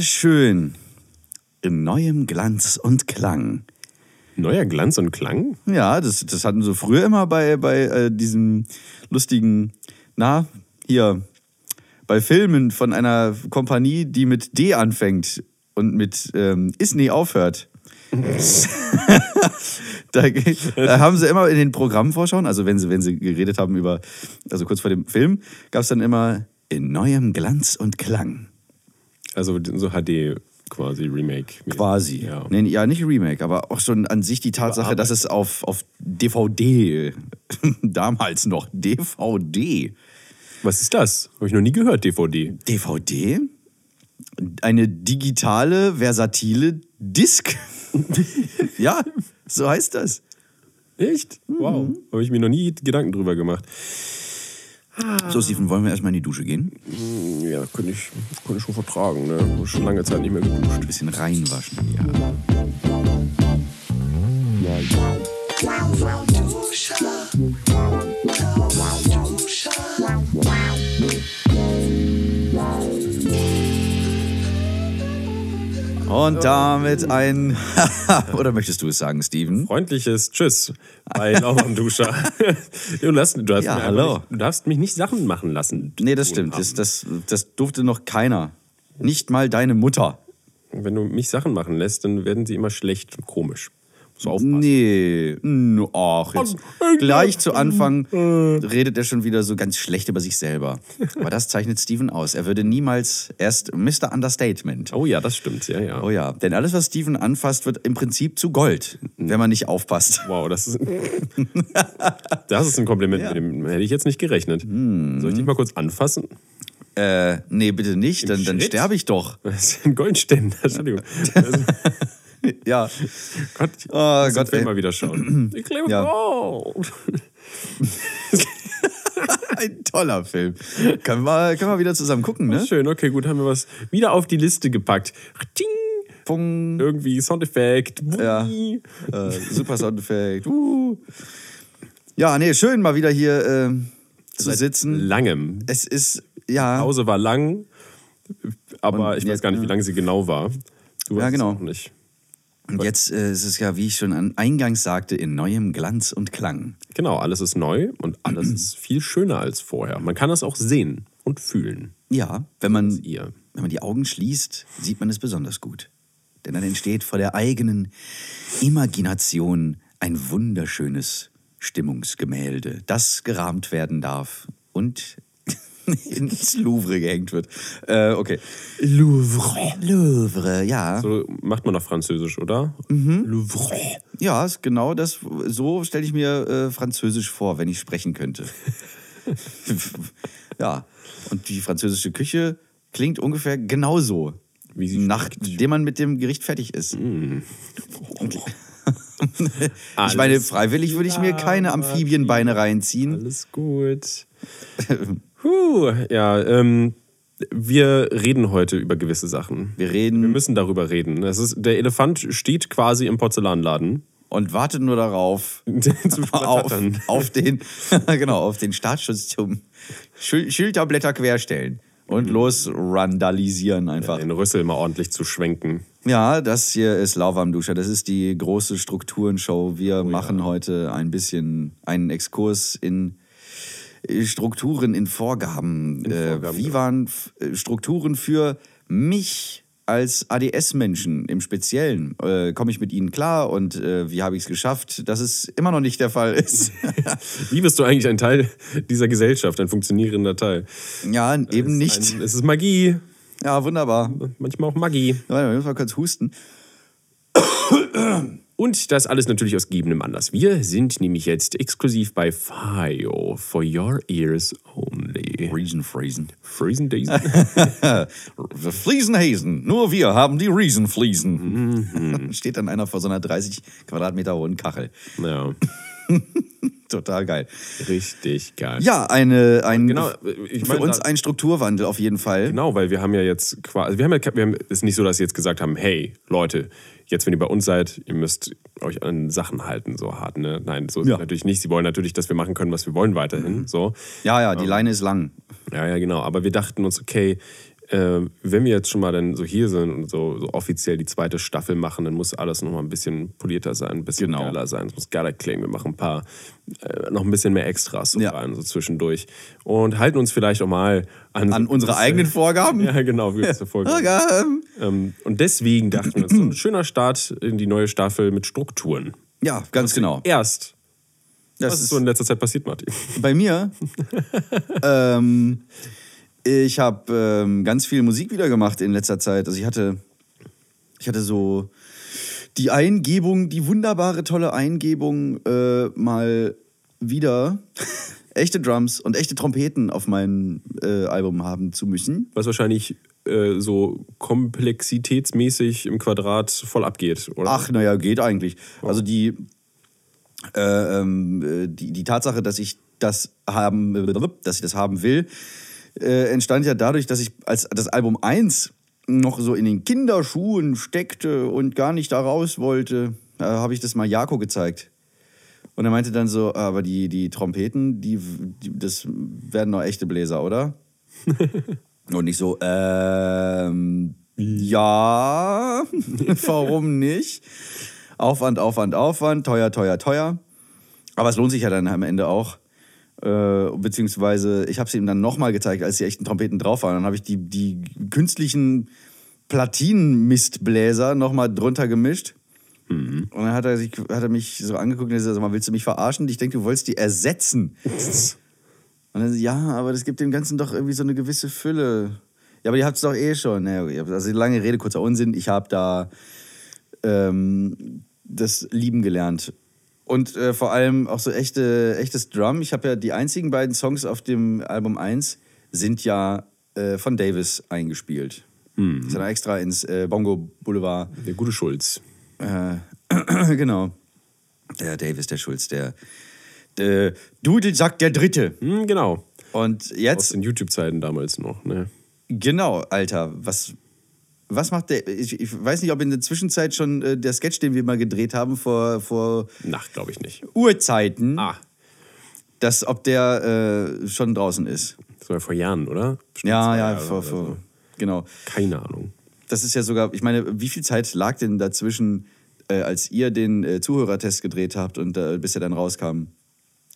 Schön. In neuem Glanz und Klang. Neuer Glanz und Klang? Ja, das, das hatten sie früher immer bei, bei äh, diesem lustigen, na, hier, bei Filmen von einer Kompanie, die mit D anfängt und mit ähm, Isney aufhört. da, da, haben sie immer in den Programmvorschauen, also wenn sie, wenn sie geredet haben über, also kurz vor dem Film, gab es dann immer in neuem Glanz und Klang. Also so HD quasi Remake. Quasi. Ja. Nee, ja, nicht Remake, aber auch schon an sich die Tatsache, dass es auf, auf DVD, damals noch DVD. Was ist das? Habe ich noch nie gehört, DVD. DVD? Eine digitale, versatile Disk. ja, so heißt das. Echt? Wow. Mhm. Habe ich mir noch nie Gedanken drüber gemacht. So, Steven, wollen wir erstmal in die Dusche gehen? Ja, könnte ich, könnte ich schon vertragen. Ne? Ich schon lange Zeit nicht mehr geduscht. Ein bisschen reinwaschen, ja. Und damit ein, oder möchtest du es sagen, Steven? Freundliches Tschüss bei Lauwarm Duscher. du, hast, du, hast ja, hallo. Nicht, du darfst mich nicht Sachen machen lassen. Nee, das stimmt. Das, das, das durfte noch keiner. Nicht mal deine Mutter. Wenn du mich Sachen machen lässt, dann werden sie immer schlecht und komisch. So aufpassen. Nee, ach, jetzt gleich zu Anfang redet er schon wieder so ganz schlecht über sich selber. Aber das zeichnet Steven aus. Er würde niemals erst Mr. Understatement. Oh ja, das stimmt, ja, ja. Oh ja, denn alles, was Steven anfasst, wird im Prinzip zu Gold, wenn man nicht aufpasst. Wow, das ist, das ist ein Kompliment, ja. mit dem hätte ich jetzt nicht gerechnet. Hm. Soll ich dich mal kurz anfassen? Äh, nee, bitte nicht, dann, dann sterbe ich doch. Das ist ein Goldständer, Entschuldigung. ja. Gott, oh, Gott Film mal wieder schauen. Ich lebe ja. Gold. Ein toller Film. Können wir, können wir wieder zusammen gucken, ne? Schön, okay, gut, haben wir was wieder auf die Liste gepackt. Pung. Irgendwie Soundeffekt. Ja. Äh, super Soundeffekt. Uh. Ja, nee, schön mal wieder hier äh, zu Seit sitzen. Langem. Es ist, ja. Die Pause war lang, aber Und ich weiß gar nicht, wie lange sie genau war. Du ja, genau. auch nicht. Und jetzt äh, ist es ja, wie ich schon eingangs sagte, in neuem Glanz und Klang. Genau, alles ist neu und alles ist viel schöner als vorher. Man kann das auch sehen und fühlen. Ja, wenn man, wenn man die Augen schließt, sieht man es besonders gut. Denn dann entsteht vor der eigenen Imagination ein wunderschönes Stimmungsgemälde, das gerahmt werden darf und ins Louvre gehängt wird. Äh, okay. Louvre. Louvre, ja. So macht man auf Französisch, oder? Mhm. Louvre. Ja, ist genau das. So stelle ich mir äh, Französisch vor, wenn ich sprechen könnte. ja. Und die französische Küche klingt ungefähr genauso. Wie sie Nachdem man mit dem Gericht fertig ist. Mm. ich meine, freiwillig würde ich mir keine Amphibienbeine reinziehen. Alles gut. Puh, ja, ähm, wir reden heute über gewisse Sachen. Wir reden. Wir müssen darüber reden. Das ist, der Elefant steht quasi im Porzellanladen. Und wartet nur darauf, auf, auf, den, genau, auf den Startschuss zum Schulterblätter querstellen. Und mhm. los randalisieren einfach. Den Rüssel mal ordentlich zu schwenken. Ja, das hier ist Lauwarmduscher. Das ist die große Strukturenshow. Wir oh, machen ja. heute ein bisschen einen Exkurs in Strukturen in Vorgaben. In äh, Vorgaben wie waren äh, Strukturen für mich als ADS-Menschen im Speziellen? Äh, Komme ich mit ihnen klar und äh, wie habe ich es geschafft, dass es immer noch nicht der Fall ist? wie bist du eigentlich ein Teil dieser Gesellschaft, ein funktionierender Teil? Ja, eben nicht. Ein, es ist Magie. Ja, wunderbar. Manchmal auch Magie. Ja, ich muss mal kurz husten. Und das alles natürlich aus gegebenem Anlass. Wir sind nämlich jetzt exklusiv bei FIO, for your ears only. Reason Friesen. Friesen Daisen. Fliesenhasen. Nur wir haben die Riesenfliesen. Mhm. Steht dann einer vor so einer 30 Quadratmeter hohen Kachel. Ja. Total geil. Richtig geil. Ja, eine, ein, genau, ich für uns ein Strukturwandel auf jeden Fall. Genau, weil wir haben ja jetzt quasi, wir haben ja, wir haben, es ist nicht so, dass sie jetzt gesagt haben, hey, Leute, jetzt, wenn ihr bei uns seid, ihr müsst euch an Sachen halten, so hart, ne? Nein, so ist ja. es natürlich nicht. Sie wollen natürlich, dass wir machen können, was wir wollen weiterhin, mhm. so. Ja, ja, die ähm, Leine ist lang. Ja, ja, genau. Aber wir dachten uns, okay, äh, wenn wir jetzt schon mal dann so hier sind und so, so offiziell die zweite Staffel machen, dann muss alles noch mal ein bisschen polierter sein, ein bisschen Genau. geiler sein. Es muss geiler klingen. Wir machen ein paar, äh, noch ein bisschen mehr Extras so Ja. rein, so zwischendurch. Und halten uns vielleicht auch mal an, An so unsere gewisse- äh, eigenen Vorgaben? Ja, genau, wie Folge. Vorgaben. Ähm, und deswegen dachten wir, ist so ein schöner Start in die neue Staffel mit Strukturen. Ja, ganz genau. Erst. Das Was ist so in letzter Zeit passiert, Martin? Bei mir, ähm, ich habe ähm, ganz viel Musik wieder gemacht in letzter Zeit. Also ich hatte, ich hatte so die Eingebung, die wunderbare, tolle Eingebung, äh, mal wieder echte Drums und echte Trompeten auf meinem äh, Album haben zu müssen. Was wahrscheinlich äh, so komplexitätsmäßig im Quadrat voll abgeht, oder? Ach, naja, geht eigentlich. Also die, äh, ähm, äh, die, die Tatsache, dass ich das haben, dass ich das haben will, äh, entstand ja dadurch, dass ich als das Album 1 noch so in den Kinderschuhen steckte und gar nicht da raus wollte, da habe ich das mal Jako gezeigt. Und er meinte dann so, aber die, die Trompeten, die, die, das werden doch echte Bläser, oder? Und ich so, ähm, ja, warum nicht? Aufwand, Aufwand, Aufwand, teuer, teuer, teuer. Aber es lohnt sich ja dann am Ende auch. Äh, beziehungsweise, ich habe es ihm dann nochmal gezeigt, als die echten Trompeten drauf waren. Dann habe ich die, die künstlichen Platinenmistbläser nochmal drunter gemischt. Und dann hat er, sich, hat er mich so angeguckt und er so, mal, willst du mich verarschen? Ich denke, du wolltest die ersetzen. Und dann ja, aber das gibt dem Ganzen doch irgendwie so eine gewisse Fülle. Ja, aber ihr habt es doch eh schon. Naja, also lange Rede, kurzer Unsinn. Ich habe da ähm, das lieben gelernt. Und äh, vor allem auch so echte, echtes Drum. Ich habe ja die einzigen beiden Songs auf dem Album 1 sind ja äh, von Davis eingespielt. Mhm. Ist ja extra ins äh, Bongo Boulevard Der gute Schulz. äh, genau. Der Davis, der Schulz, der, der Dudelsack der Dritte. Hm, genau. Und Aus jetzt, den YouTube-Zeiten damals noch. Ne? genau, Alter, was, was macht der? Ich, ich weiß nicht, ob in der Zwischenzeit schon äh, der Sketch, den wir mal gedreht haben vor, vor Nach, glaube ich nicht. Urzeiten, Ah, dass, ob der äh, schon draußen ist. das war ja vor Jahren, oder? Bestimmt Ja, ja, Jahre vor, vor, so. genau. Keine Ahnung. Das ist ja sogar, ich meine, wie viel Zeit lag denn dazwischen, äh, als ihr den äh, Zuhörertest gedreht habt und äh, bis er dann rauskam?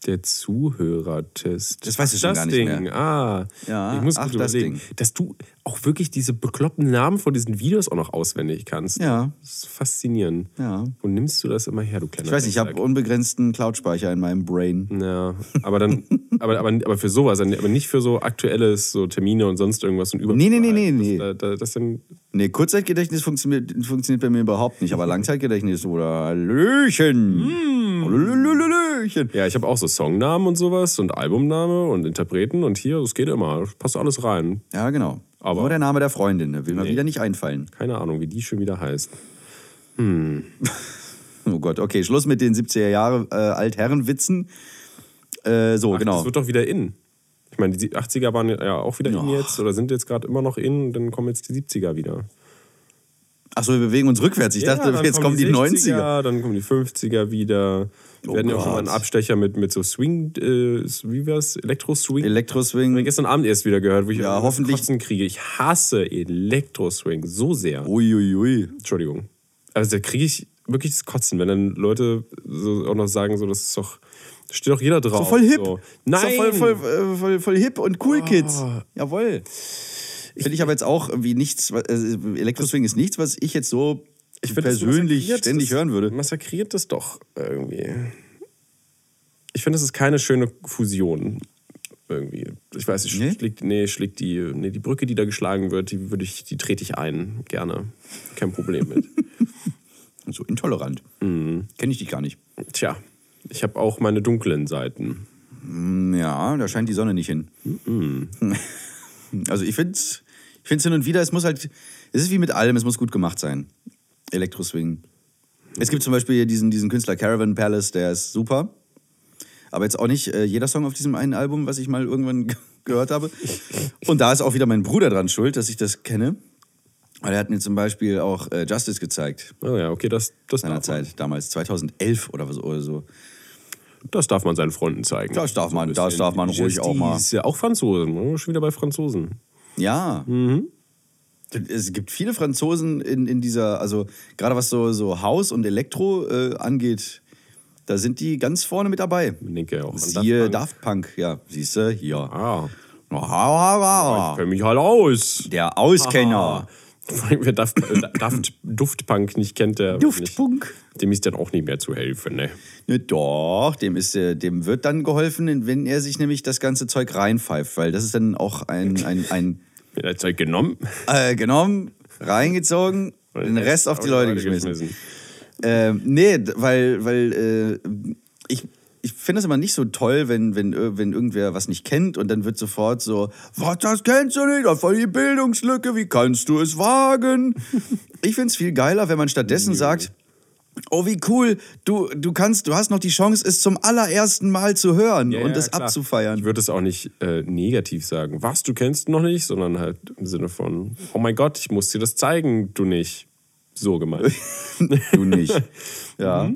Der Zuhörertest. Das weißt du schon das gar nicht Ding. mehr. Ah, Ja, ich muss ach, gut das überlegen, Ding. dass du auch wirklich diese bekloppten Namen von diesen Videos auch noch auswendig kannst. Ja. Das ist faszinierend. Ja. Wo nimmst du das immer her, du kleiner Ich weiß nicht, ich habe unbegrenzten Cloud-Speicher in meinem Brain. Ja, aber dann, aber, aber, aber für sowas, aber nicht für so aktuelles, so Termine und sonst irgendwas und über. Nee, nee, nee, nee, nee. Das, das, das Nee, Kurzzeitgedächtnis funktioniert, funktioniert bei mir überhaupt nicht, aber Langzeitgedächtnis oder Hallöchen. Hallöchen. ja, ich habe auch so Songnamen und sowas und Albumname und Interpreten und hier, das geht immer, passt alles rein. Ja, genau. Aber- Nur der Name der Freundin, ne? will mir Nee. wieder nicht einfallen. Keine Ahnung, wie die schon wieder heißt. Oh Gott, okay, Schluss mit den 70er Jahre äh, Altherrenwitzen. Äh, so, Ach, genau. Das wird doch wieder in. Ich meine, die 80er waren ja auch wieder in Ja. jetzt oder sind jetzt gerade immer noch in, dann kommen jetzt die 70er wieder. Achso, wir bewegen uns rückwärts. Ich dachte, dann jetzt kommen die 90er. 60er, Dann kommen die 50er wieder. Wir Oh werden ja auch schon mal einen. Abstecher mit, mit so Swing, äh, wie war's? Elektro-Swing. Elektroswing. Habe ich gestern Abend erst wieder gehört, wo ich Ja, hoffentlich- Kotzen kriege. Ich hasse Elektro-Swing so sehr. Uiuiui. Ui, ui. Entschuldigung. Also da kriege ich wirklich das Kotzen, wenn dann Leute so auch noch sagen, so, das ist doch, da steht doch jeder drauf. So voll hip. So. Nein! doch voll, voll, äh, voll, voll hip und cool, Kids. Oh. Finde ich aber jetzt auch irgendwie nichts, äh, Elektroswing ist nichts, was ich jetzt so Ich find, persönlich ständig das, hören würde. Massakriert das doch irgendwie. Ich finde, das ist keine schöne Fusion. Irgendwie. Ich weiß nicht, Nee? schlägt, nee, schlägt die, nee, die Brücke, die da geschlagen wird, die würde ich, die trete ich ein. Gerne. Kein Problem mit. So intolerant. Mhm. Kenne ich dich gar nicht. Tja, ich habe auch meine dunklen Seiten. Mm, Ja, da scheint die Sonne nicht hin. Also ich finde es ich find's hin und wieder, es muss halt, es ist wie mit allem, es muss gut gemacht sein. Elektroswing. Es gibt zum Beispiel diesen, diesen Künstler Caravan Palace, der ist super. Aber jetzt auch nicht äh, jeder Song auf diesem einen Album, was ich mal irgendwann ge- gehört habe. Und da ist auch wieder mein Bruder dran schuld, dass ich das kenne. Weil er hat mir zum Beispiel auch äh, Justice gezeigt, Oh ja, okay, das, das, darf man. seinerzeit, damals, 2011 oder so. Oder so. Das darf man seinen Freunden zeigen. Das darf man- ein das darf man ruhig auch mal. Auch Franzosen, ne? schon wieder bei Franzosen. Ja, Mhm. Es gibt viele Franzosen in, in dieser, also gerade was so, so Haus und Elektro äh, angeht, da sind die ganz vorne mit dabei. Ich denke auch Siehe Daft Punk. Daft Punk, ja, siehst du, hier. Ah, ich kenn mich halt aus. Der Auskenner. Wer Daft, Daft, Duftpunk nicht kennt, der Duftpunk. Nicht, dem ist dann auch nicht mehr zu helfen. Ne? Ja, doch, dem, ist, äh, dem wird dann geholfen, wenn er sich nämlich das ganze Zeug reinpfeift, weil das ist dann auch ein, ein, ein das Zeug genommen? äh, genommen, reingezogen, den Rest auf die Leute geschmissen. Ähm, nee, weil, weil äh, ich, ich finde es immer nicht so toll, wenn, wenn, äh, wenn irgendwer was nicht kennt und dann wird sofort so, was, das kennst du nicht, das war die Bildungslücke, wie kannst du es wagen? ich finde es viel geiler, wenn man stattdessen sagt, oh wie cool, du, du kannst, du hast noch die Chance, es zum allerersten Mal zu hören Ja, und ja, es klar. abzufeiern. Ich würde es auch nicht äh, negativ sagen. Was, du kennst noch nicht, sondern halt im Sinne von, oh mein Gott, ich muss dir das zeigen, du nicht. So gemeint. Du nicht. Ja.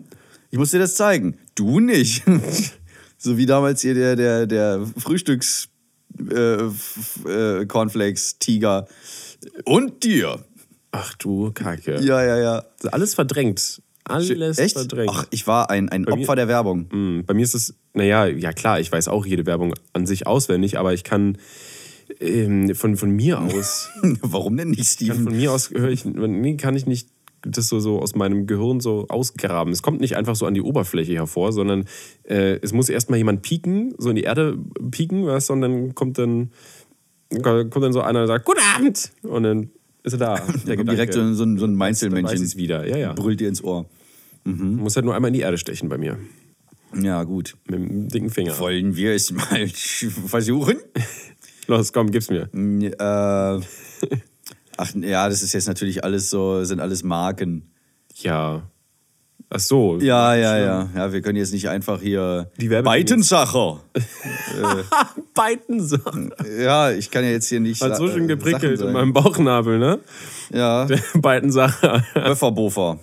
Ich muss dir das zeigen. Du nicht. so wie damals hier der, der, der Frühstücks äh, äh, Cornflakes Tiger. Und dir. Ach du Kacke. Ja, ja, ja. Alles verdrängt. Alles Echt? verdrängt. Ach, ich war ein, ein mir- Opfer der Werbung. Mm, Bei mir ist es, naja, ja klar, ich weiß auch jede Werbung an sich auswendig, aber ich kann ähm, von, von mir aus, Warum denn nicht, Steven? von mir aus höre ich, nee, kann ich nicht das so, so aus meinem Gehirn so ausgraben. Es kommt nicht einfach so an die Oberfläche hervor, sondern äh, es muss erstmal jemand pieken, so in die Erde pieken, weißt du, und dann kommt dann, kommt dann so einer und sagt, Guten Abend! Und dann ist er da. Der Kommt direkt so, so, ein- so ein Dann weiß wieder. Ja, ja. Brüllt dir ins Ohr. Muss halt nur einmal in die Erde stechen bei mir. Ja, gut. Mit dem dicken Finger. Wollen wir es mal versuchen? Los, komm, gib's mir. äh, ach ja, das ist jetzt natürlich alles so, sind alles Marken. Ja. Ach so. Ja, ja, ja. Ja, wir können jetzt nicht einfach hier. Die Beitensacher. Beiden Sachen. Ja, ich kann ja jetzt hier nicht. Hat so schön geprickelt in meinem Bauchnabel, ne? Ja, Beiden Sachen. Böfferbofer.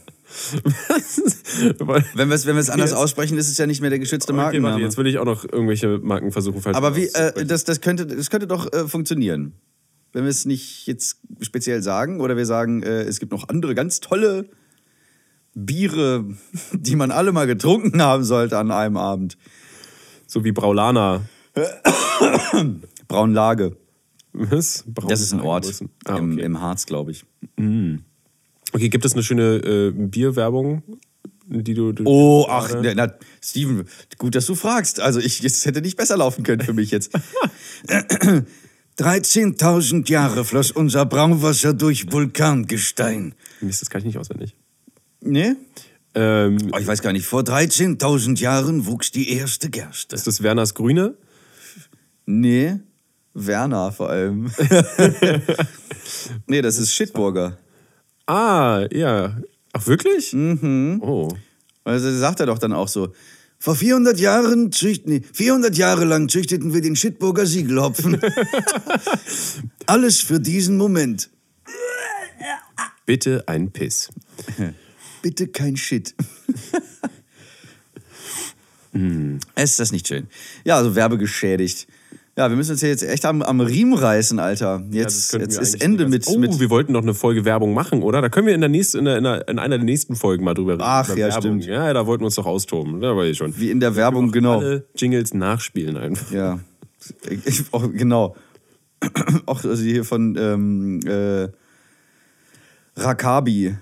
Wenn wir es wenn anders Jetzt- aussprechen, ist es ja nicht mehr der geschützte Okay, warte, Markenname. jetzt will ich auch noch irgendwelche Marken versuchen Aber wie, äh, das, das, könnte, das könnte doch äh, funktionieren. Wenn wir es nicht jetzt speziell sagen oder wir sagen, äh, es gibt noch andere ganz tolle Biere, die man alle mal getrunken haben sollte an einem Abend. So wie Braulana. Braunlage. Was? Das ist ein Ort Ah, im, okay. im Harz, glaube ich. okay, gibt es eine schöne äh, Bierwerbung, die du. du Oh, ach, ne, na, Steven, gut, dass du fragst. Also, ich, es hätte nicht besser laufen können für mich jetzt. 13.000 Jahre floss unser Braunwasser durch Vulkangestein. Mist, das kann ich nicht auswendig. Ne? Ähm, Oh, ich weiß gar nicht. Vor 13.000 Jahren wuchs die erste Gerste. ist das Werners Grüne? Nee, Werner vor allem. nee, das ist Shitburger. Ah, ja. Ach, wirklich? Mhm. Oh. Also sagt er doch dann auch so. Vor 400 Jahren zücht, nee, 400 Jahre lang züchteten wir den Shitburger Siegelhopfen. Alles für diesen Moment. Bitte ein Piss. Bitte kein Shit. Ist das nicht schön? Ja, also werbegeschädigt. Ja, wir müssen uns ja jetzt echt am, am Riemen reißen, Alter. Ja, Jetzt, könnten jetzt ist Ende mit, Oh, mit. wir wollten noch eine Folge Werbung machen, oder? Da können wir in der nächsten, in, der, in, der, in einer der nächsten Folgen mal drüber reden. Ach, ja, Werbung. stimmt. Ja, da wollten wir uns doch austoben. Da war ich schon. Wie in der Werbung, genau. Alle Jingles nachspielen einfach. Ja, ich, auch, genau. Auch also hier von ähm, äh, Rakabi.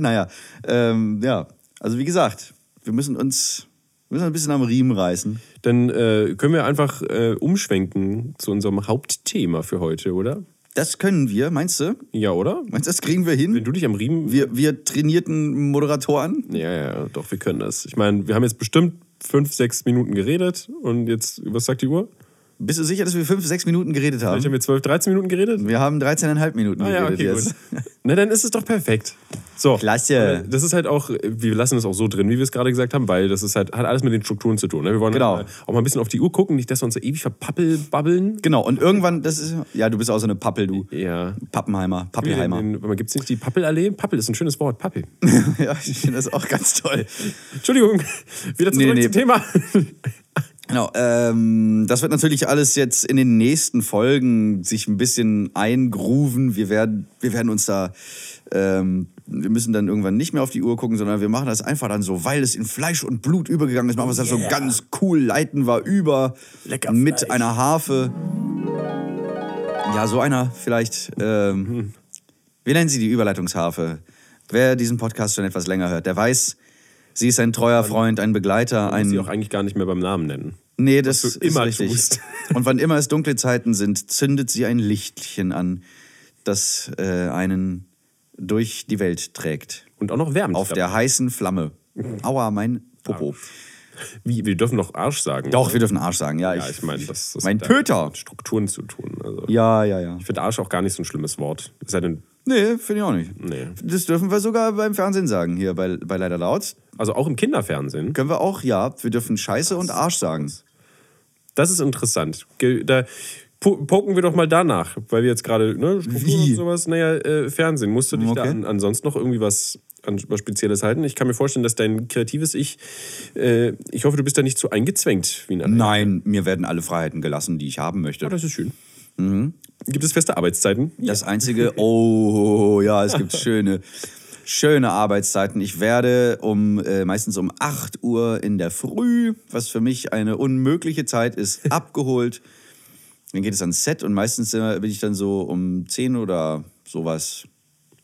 Naja, ähm, ja, also wie gesagt, wir müssen uns wir müssen ein bisschen am Riemen reißen. Dann äh, können wir einfach äh, umschwenken zu unserem Hauptthema für heute, oder? Das können wir, meinst du? Ja, oder? Meinst du, das kriegen wir Wenn hin? du dich am Riemen. Wir, wir trainierten Moderatoren? Ja, ja, doch, wir können das. Ich meine, wir haben jetzt bestimmt fünf, sechs Minuten geredet und jetzt, was sagt die Uhr? Bist du sicher, dass wir fünf, sechs Minuten geredet Vielleicht haben haben? wir zwölf, 13 Minuten geredet? Wir haben 13,5 Minuten Ah ja, geredet okay, jetzt. gut. Na, dann ist es doch perfekt. So. Klasse. Das ist halt auch, wir lassen es auch so drin, wie wir es gerade gesagt haben, weil das ist halt, hat alles mit den Strukturen zu tun. Ne? Wir wollen Genau. halt auch mal ein bisschen auf die Uhr gucken, nicht, dass wir uns so ewig verpappelbabbeln. Genau, und irgendwann, das ist, ja, du bist auch so eine Pappel, du. Ja. Pappenheimer, Pappelheimer. Gibt es nicht die Pappelallee? Pappel ist ein schönes Wort, Pappel. ja, ich finde das auch ganz toll. Entschuldigung, wieder zurück Nee, nee. zum Thema. Genau, ähm, das wird natürlich alles jetzt in den nächsten Folgen sich ein bisschen eingrooven. Wir werden, wir werden uns da, ähm, wir müssen dann irgendwann nicht mehr auf die Uhr gucken, sondern wir machen das einfach dann so, weil es in Fleisch und Blut übergegangen ist. Machen wir es dann so ganz cool, leiten wir über Lecker mit Fleisch. einer Harfe. Ja, so einer vielleicht. Ähm, wir nennen sie die Überleitungsharfe. Wer diesen Podcast schon etwas länger hört, der weiß, sie ist ein treuer Freund, ein Begleiter, muss sie ein. auch eigentlich gar nicht mehr beim Namen nennen. Nee, das ist immer richtig. tust. Und wann immer es dunkle Zeiten sind, zündet sie ein Lichtchen an, das äh, einen durch die Welt trägt. Und auch noch wärmt. Auf der heißen Flamme. Aua, mein Popo. Wie, wir dürfen noch Arsch sagen. Doch, wir dürfen Arsch sagen. Ja, Ja, ich meine, das, das Mein hat Töter. mit Strukturen zu tun. Also, Ja, ja, ja. Ich finde Arsch auch gar nicht so ein schlimmes Wort. Es sei denn, Nee, finde ich auch nicht. nee. Das dürfen wir sogar beim Fernsehen sagen, hier bei, bei Leider Laut. Also auch im Kinderfernsehen. Können wir auch, ja, wir dürfen Scheiße und Arsch sagen. Das ist interessant. Da po- poken wir doch mal danach, weil wir jetzt gerade ne, Strukturen Wie? und sowas, naja, äh, Fernsehen. Musst du dich da Okay. an, ansonsten noch irgendwie was, an, was Spezielles halten? Ich kann mir vorstellen, dass dein kreatives Ich, äh, ich hoffe, du bist da nicht zu eingezwängt wie ein anderer. Nein, mir werden alle Freiheiten gelassen, die ich haben möchte. Ja, das ist schön. Mhm. Gibt es feste Arbeitszeiten? Das einzige, oh ja, es gibt schöne, schöne Arbeitszeiten. Ich werde um äh, meistens um 8 Uhr in der Früh, was für mich eine unmögliche Zeit ist, abgeholt. Dann geht es ans Set und meistens äh, bin ich dann so um 10 oder sowas,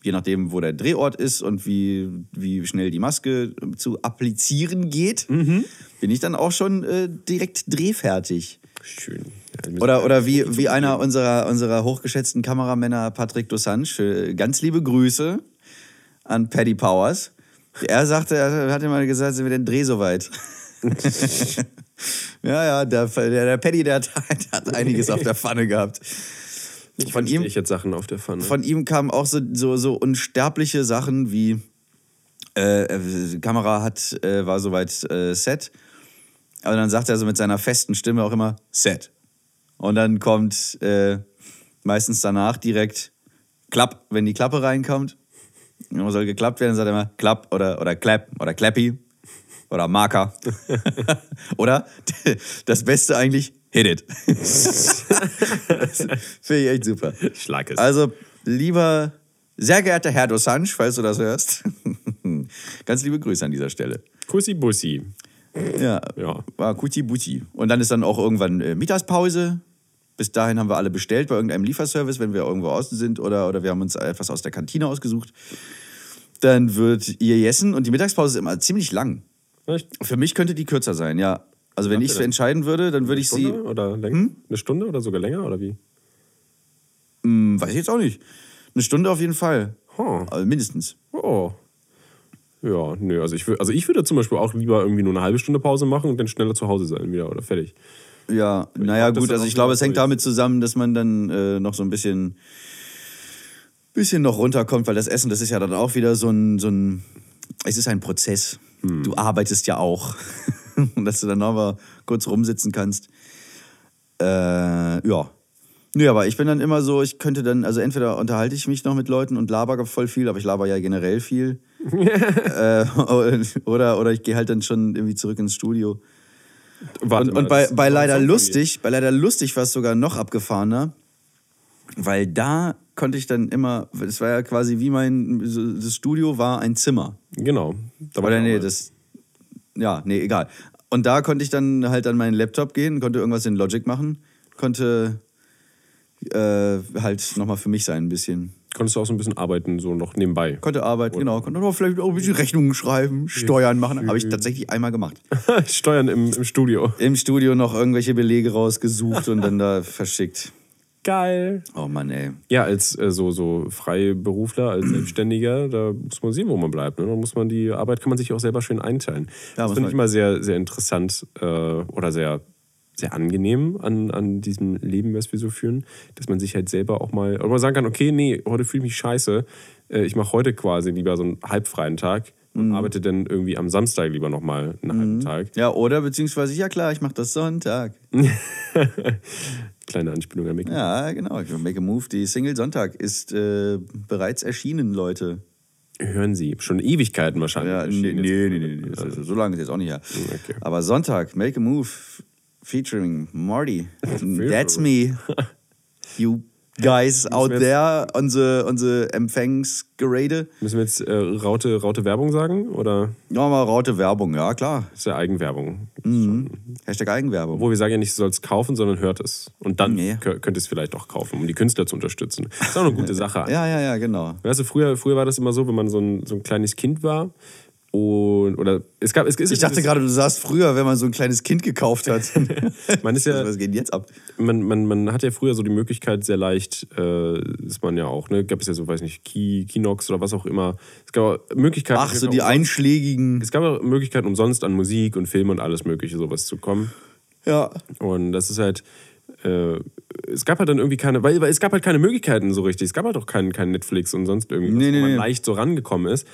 je nachdem, wo der Drehort ist und wie, wie schnell die Maske zu applizieren geht, bin ich dann auch schon äh, direkt drehfertig. Schön. Oder, oder wie, wie einer unserer, unserer hochgeschätzten Kameramänner, Patrick Dosange, äh, ganz liebe Grüße an Paddy Powers. Er sagte, er hat immer gesagt, sind wir den Dreh soweit? ja, ja, der, der, der Paddy, der hat, der hat einiges auf der Pfanne gehabt. Von ihm, ich jetzt Sachen auf der Pfanne. von ihm kamen auch so, so, so unsterbliche Sachen wie äh, äh, Kamera hat, äh, war soweit äh, Set. Aber dann sagt er so mit seiner festen Stimme auch immer Set. Und dann kommt äh, meistens danach direkt Klapp, wenn die Klappe reinkommt. Immer soll geklappt werden, sagt er immer Klapp oder, oder Clap oder Clappy oder Marker. oder das Beste eigentlich, Hit it. Finde ich echt super. Schlag es. Also, lieber, sehr geehrter Herr Dosange, falls du das hörst, ganz liebe Grüße an dieser Stelle. Kussi Bussi. Ja, Ja. war Kuti Buti. Und dann ist dann auch irgendwann äh, Mittagspause. Bis dahin haben wir alle bestellt bei irgendeinem Lieferservice, wenn wir irgendwo außen sind oder, oder wir haben uns etwas aus der Kantine ausgesucht. Dann wird ihr Jessen und die Mittagspause ist immer ziemlich lang. Echt? Für mich könnte die kürzer sein, ja. Also wenn ich es entscheiden würde, dann würde ich sie, Stunde oder länger? Eine Stunde oder sogar länger oder wie? hm, weiß ich jetzt auch nicht, eine Stunde auf jeden Fall. Huh. Also mindestens. Oh. Ja, nö, also ich, also ich würde zum Beispiel auch lieber irgendwie nur eine halbe Stunde Pause machen und dann schneller zu Hause sein wieder oder fertig. Ja, naja, mag das gut, also ich glaube, es hängt damit zusammen, dass man dann äh, noch so ein bisschen, bisschen noch runterkommt, weil das Essen, das ist ja dann auch wieder so ein, so ein es ist ein Prozess. Hm. Du arbeitest ja auch. Und dass du dann noch mal kurz rumsitzen kannst. Äh, ja. Nö, aber ich bin dann immer so, ich könnte dann, also entweder unterhalte ich mich noch mit Leuten und laber voll viel, aber ich laber ja generell viel. äh, oder, oder ich gehe halt dann schon irgendwie zurück ins Studio. Warte Und, und bei, bei leider lustig, bei leider lustig war es sogar noch abgefahrener, weil da konnte ich dann immer, das war ja quasi wie mein, das Studio war ein Zimmer. Genau. Da war Oder nee, das, ja, nee, egal. Und da konnte ich dann halt an meinen Laptop gehen, konnte irgendwas in Logic machen, konnte äh, halt nochmal für mich sein ein bisschen. Konntest du auch so ein bisschen arbeiten, so noch nebenbei. Konnte arbeiten, genau, konnte auch vielleicht auch ein bisschen Rechnungen schreiben, Steuern machen, habe ich tatsächlich einmal gemacht. Steuern im, im Studio. Im Studio noch irgendwelche Belege rausgesucht und dann da verschickt. Geil. Oh Mann, ey. Ja, als äh, so, so Freiberufler, als Selbstständiger, da muss man sehen, wo man bleibt. Ne? Da muss man die Arbeit kann man sich auch selber schön einteilen. Ja, das finde ich immer sehr, sehr interessant äh, oder sehr, sehr angenehm an, an diesem Leben, was wir so führen, dass man sich halt selber auch mal, oder man sagen kann, okay, nee, heute fühle ich mich scheiße. Äh, ich mache heute quasi lieber so einen halbfreien Tag und arbeite dann irgendwie am Samstag lieber nochmal einen halben Tag. Ja, oder beziehungsweise, ja klar, ich mache das Sonntag. Kleine Anspielung an mich. Ja, genau. Make a Move, die Single Sonntag ist äh, bereits erschienen, Leute. Hören Sie, schon Ewigkeiten wahrscheinlich. Ja, nee, nee, nee, nee, nee. Ist, so lange ist jetzt auch nicht her. Okay. Aber Sonntag, Make a Move. Featuring Marty. That's me. You guys out there on the, on the Empfangsgerede. Müssen wir jetzt äh, Raute, Raute Werbung sagen? Oder Ja, mal raute Werbung, ja klar. ist ja Eigenwerbung? Hashtag Eigenwerbung. Obwohl wir sagen ja nicht, du sollst kaufen, sondern hört es. Und dann Nee. kö- könnt ihr es vielleicht auch kaufen, um die Künstler zu unterstützen. Ist auch eine gute Sache. Ja, ja, ja, genau. Weißt du, früher, früher war das immer so, wenn man so ein, so ein kleines Kind war und oder es gab es ist Ich dachte gerade, du sagst früher, wenn man so ein kleines Kind gekauft hat. man ist ja Was geht jetzt ab? man, man, man hat ja früher so die Möglichkeit, sehr leicht, äh, ist man ja auch, ne? Gab es ja so, weiß nicht, Key, Kinox oder was auch immer. Es gab auch Möglichkeiten. Ach, so die auch- einschlägigen. Es gab Möglichkeiten, umsonst an Musik und Film und alles Mögliche sowas zu kommen. Ja. Und das ist halt. Äh, es gab halt dann irgendwie keine, weil, weil es gab halt keine Möglichkeiten so richtig. Es gab halt auch kein, kein Netflix und sonst irgendwas, Nee, nee, wo man nee. leicht so rangekommen ist.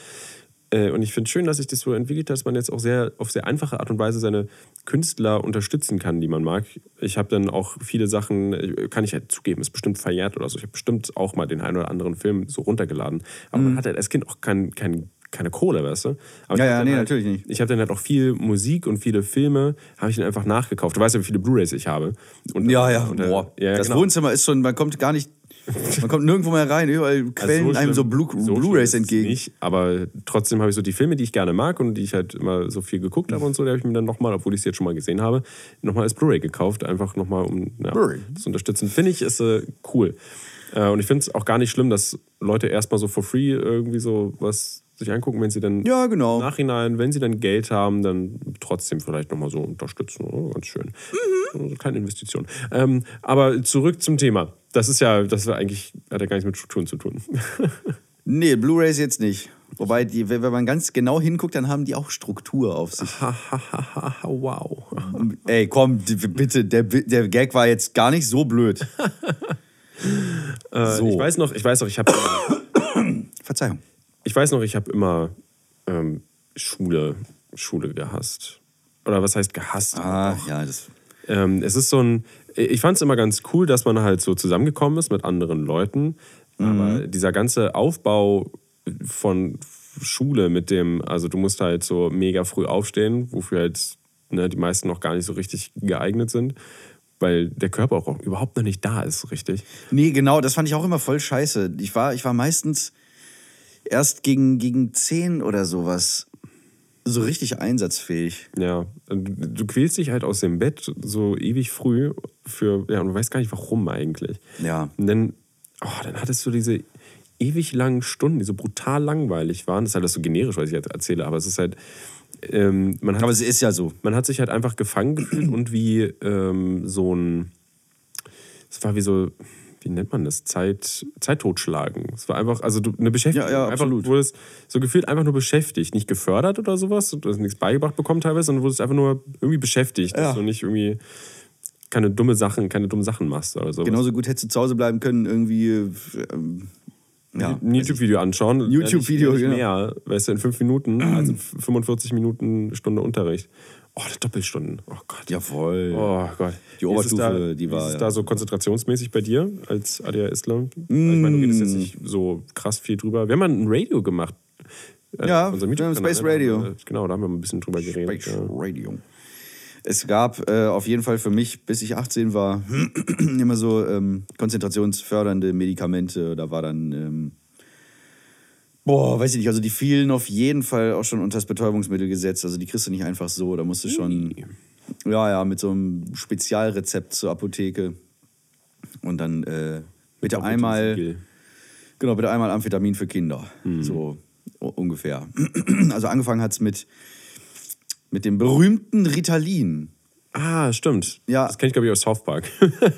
Äh, und ich finde schön, dass sich das so entwickelt dass man jetzt auch sehr auf sehr einfache Art und Weise seine Künstler unterstützen kann, die man mag. Ich habe dann auch viele Sachen, äh, kann ich halt zugeben, ist bestimmt verjährt oder so. Ich habe bestimmt auch mal den einen oder anderen Film so runtergeladen. Aber man hat halt als Kind auch kein, kein, keine Kohle, weißt du? Aber Mhm. Ja, ja, nee, halt, natürlich nicht. Ich habe dann halt auch viel Musik und viele Filme, habe ich dann einfach nachgekauft. Du weißt ja, wie viele Blu-Rays ich habe. Und, Ja, ja. Und, äh, Boah. ja, ja, das genau. Wohnzimmer ist schon, man kommt gar nicht, man kommt nirgendwo mehr rein. Überall quellen Also einem so Blu- so Blu-Rays ist es entgegen. Nicht, aber trotzdem habe ich so die Filme, die ich gerne mag und die ich halt immer so viel geguckt habe und so, die habe ich mir dann nochmal, obwohl ich sie jetzt schon mal gesehen habe, nochmal als Blu-ray gekauft. Einfach nochmal, um ja, zu unterstützen. Finde ich, ist äh, cool. Äh, und ich finde es auch gar nicht schlimm, dass Leute erstmal so for free irgendwie so was sich angucken, wenn sie dann Ja, genau. im Nachhinein, wenn sie dann Geld haben, dann trotzdem vielleicht nochmal so unterstützen. Oh, ganz schön. So eine kleine Investition. Ähm, aber zurück zum Thema. Das ist ja, das war eigentlich, hat ja gar nichts mit Strukturen zu tun. Nee, Blu-Rays jetzt nicht. Wobei, die, wenn man ganz genau hinguckt, dann haben die auch Struktur auf sich. wow. Ey, komm, bitte, der, der Gag war jetzt gar nicht so blöd. Äh, So. Ich weiß noch, ich weiß noch, ich habe, Verzeihung. Ich weiß noch, ich habe immer ähm, Schule, Schule gehasst. Oder was heißt gehasst? Ah, ja, das. Ähm, es ist so ein, ich fand es immer ganz cool, dass man halt so zusammengekommen ist mit anderen Leuten. Aber dieser ganze Aufbau von Schule mit dem, also du musst halt so mega früh aufstehen, wofür halt ne, die meisten noch gar nicht so richtig geeignet sind, weil der Körper auch überhaupt noch nicht da ist, richtig. Nee, genau, das fand ich auch immer voll scheiße. Ich war, ich war meistens erst gegen, gegen 10 oder sowas so richtig einsatzfähig. Ja, du, quälst dich halt aus dem Bett so ewig früh für, ja, und du weißt gar nicht warum eigentlich. Ja. Und dann, oh, dann hattest du diese ewig langen Stunden, die so brutal langweilig waren. Das ist halt so generisch, was ich jetzt erzähle, aber es ist halt, ähm, man, hat, Aber es ist ja so. man hat sich halt einfach gefangen gefühlt und wie ähm, so ein, es war wie so, wie nennt man das? Zeit, Zeit totschlagen. Es war einfach, also du, eine Beschäftigung. Ja, ja, absolut. Du wurdest so gefühlt einfach nur beschäftigt, nicht gefördert oder sowas. Du hast nichts beigebracht bekommen teilweise, sondern du wurdest einfach nur irgendwie beschäftigt, Ja. dass du nicht irgendwie keine dumme Sachen, keine dummen Sachen machst oder sowas. Genauso gut hättest du zu Hause bleiben können, irgendwie. Ähm, ja. ein YouTube-Video anschauen. YouTube-Video, nicht, nicht genau. mehr, weißt du, in fünf Minuten, also 45 Minuten Stunde Unterricht. Oh, das Doppelstunden. Oh Gott. Jawohl. Oh Gott. Die Oberstufe, da, die war, Ist es ja. da so konzentrationsmäßig bei dir als ADHSler? Ich meine, du redest jetzt Mm. nicht so krass viel drüber. Wir haben mal ein Radio gemacht. Äh, Ja, auf unserem wir haben YouTube-Kanal, Space ne? Radio. Genau, da haben wir ein bisschen drüber geredet. Space Ja. Radio. Es gab äh, auf jeden Fall für mich, bis ich 18 war, immer so ähm, konzentrationsfördernde Medikamente. Da war dann, ähm, boah, weiß ich nicht, also die fielen auf jeden Fall auch schon unter das Betäubungsmittelgesetz. Also die kriegst du nicht einfach so. Da musst du schon, ja, ja, mit so einem Spezialrezept zur Apotheke. Und dann äh, bitte einmal. Genau, bitte einmal Amphetamin für Kinder. So u- ungefähr. Also angefangen hat es mit, mit dem berühmten Ritalin. Ah, stimmt. Ja. Das kenne ich, glaube ich, aus South Park.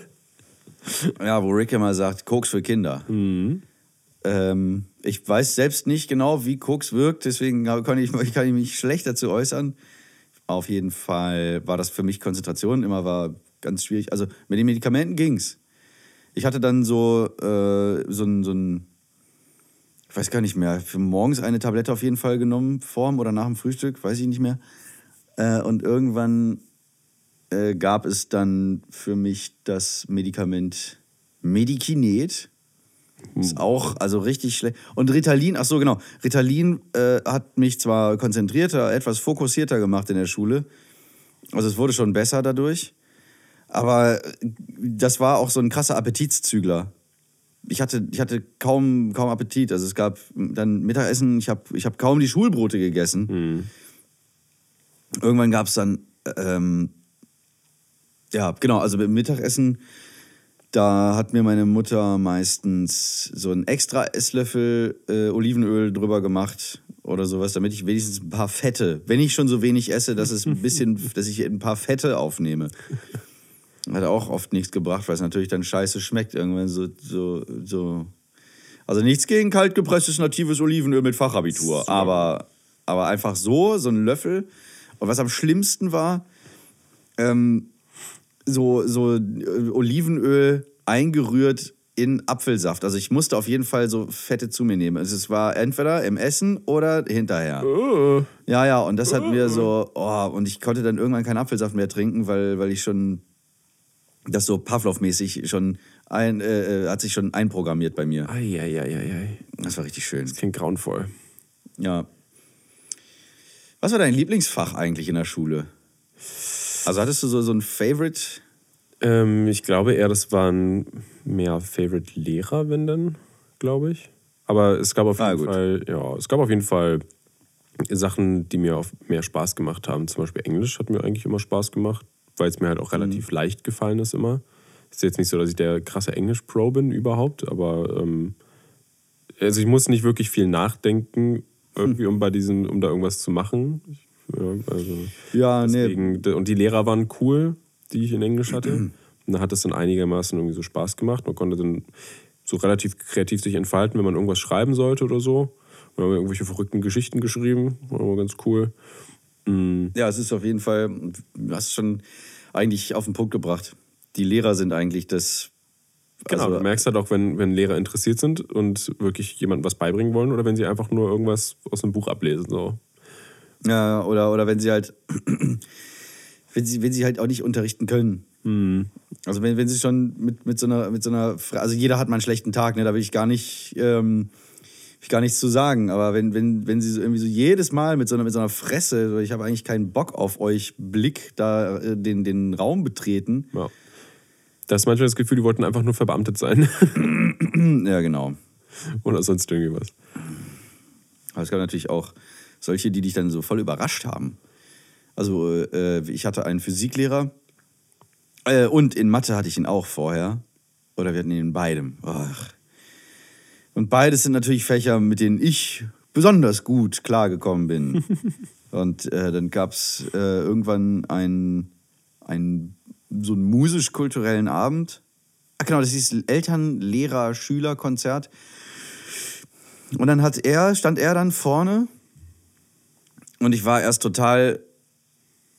Ja, wo Rick immer sagt, Koks für Kinder. Ähm, ich weiß selbst nicht genau, wie Koks wirkt, deswegen kann ich, kann ich mich schlecht dazu äußern. Auf jeden Fall war das für mich Konzentration immer war ganz schwierig. Also mit den Medikamenten ging's. Ich hatte dann so, äh, so ein, so ein, ich weiß gar nicht mehr, für morgens eine Tablette auf jeden Fall genommen, vorm oder nach dem Frühstück, weiß ich nicht mehr. Äh, und irgendwann äh, gab es dann für mich das Medikament Medikinet. Ist auch, also richtig schlecht. Und Ritalin, ach so, genau. Ritalin äh, hat mich zwar konzentrierter, etwas fokussierter gemacht in der Schule. Also es wurde schon besser dadurch. Aber das war auch so ein krasser Appetitszügler. Ich hatte, ich hatte kaum, kaum Appetit. Also es gab dann Mittagessen, ich habe ich hab kaum die Schulbrote gegessen. Mhm. Irgendwann gab es dann, ähm, ja, genau, also beim Mittagessen, da hat mir meine Mutter meistens so einen extra Esslöffel äh, Olivenöl drüber gemacht oder sowas, damit ich wenigstens ein paar Fette, wenn ich schon so wenig esse, dass es ein bisschen, dass ich ein paar Fette aufnehme. Hat auch oft nichts gebracht, weil es natürlich dann scheiße schmeckt. Irgendwann so, so, so. Also nichts gegen kaltgepresstes natives Olivenöl mit Fachabitur. Aber, aber einfach so, so ein Löffel. Und was am schlimmsten war, ähm, so, so äh, Olivenöl eingerührt in Apfelsaft. Also ich musste auf jeden Fall so Fette zu mir nehmen. Also es war entweder im Essen oder hinterher. Oh. Ja, ja, und das hat mir so, oh, und ich konnte dann irgendwann keinen Apfelsaft mehr trinken, weil, weil ich schon das so Pavlov-mäßig schon ein, äh, äh hat sich schon einprogrammiert bei mir. Eieieiei. Das war richtig schön. Das klingt grauenvoll. Ja. Was war dein Lieblingsfach eigentlich in der Schule? Also hattest du so, so ein Favorite? Ähm, ich glaube eher, das waren mehr Favorite-Lehrer, wenn dann, glaube ich. Aber es gab auf Ah, jeden gut. Fall, ja, es gab auf jeden Fall Sachen, die mir mehr Spaß gemacht haben. Zum Beispiel Englisch hat mir eigentlich immer Spaß gemacht, weil es mir halt auch Mhm. relativ leicht gefallen ist immer. Ist jetzt nicht so, dass ich der krasse Englisch-Pro bin überhaupt, aber ähm, also ich muss nicht wirklich viel nachdenken, irgendwie, um bei diesen, um da irgendwas zu machen. Ich, ja, also Ja, Deswegen, Und die Lehrer waren cool, die ich in Englisch hatte. Und da hat es dann einigermaßen irgendwie so Spaß gemacht. Man konnte dann so relativ kreativ sich entfalten, wenn man irgendwas schreiben sollte oder so. Wir haben irgendwelche verrückten Geschichten geschrieben, war immer ganz cool. Ja, es ist auf jeden Fall, du hast es schon eigentlich auf den Punkt gebracht. Die Lehrer sind eigentlich das. Genau, also, du merkst halt auch, wenn, wenn Lehrer interessiert sind und wirklich jemandem was beibringen wollen oder wenn sie einfach nur irgendwas aus einem Buch ablesen. So. Ja, oder, oder wenn sie halt, wenn sie, wenn sie halt auch nicht unterrichten können. Also wenn, wenn sie schon mit, mit so einer, mit so einer, also jeder hat mal einen schlechten Tag, ne? da will ich gar nicht, ähm, ich gar nichts zu sagen. Aber wenn, wenn, wenn sie so irgendwie so jedes Mal mit so einer, mit so einer Fresse, so, ich habe eigentlich keinen Bock auf euch, Blick da äh, den, den Raum betreten. Ja. Da ist manchmal das Gefühl, die wollten einfach nur verbeamtet sein Ja, genau. oder sonst irgendwie was. Aber es gab natürlich auch solche, die dich dann so voll überrascht haben. Also äh, ich hatte einen Physiklehrer äh, und in Mathe hatte ich ihn auch vorher. Oder wir hatten ihn in beidem. Ach. Und beides sind natürlich Fächer, mit denen ich besonders gut klargekommen bin. und äh, dann gab es äh, irgendwann einen, einen, so einen musisch-kulturellen Abend. Ach genau, das hieß Eltern-Lehrer-Schüler-Konzert. Und dann hat er, stand er dann vorne und ich war erst total,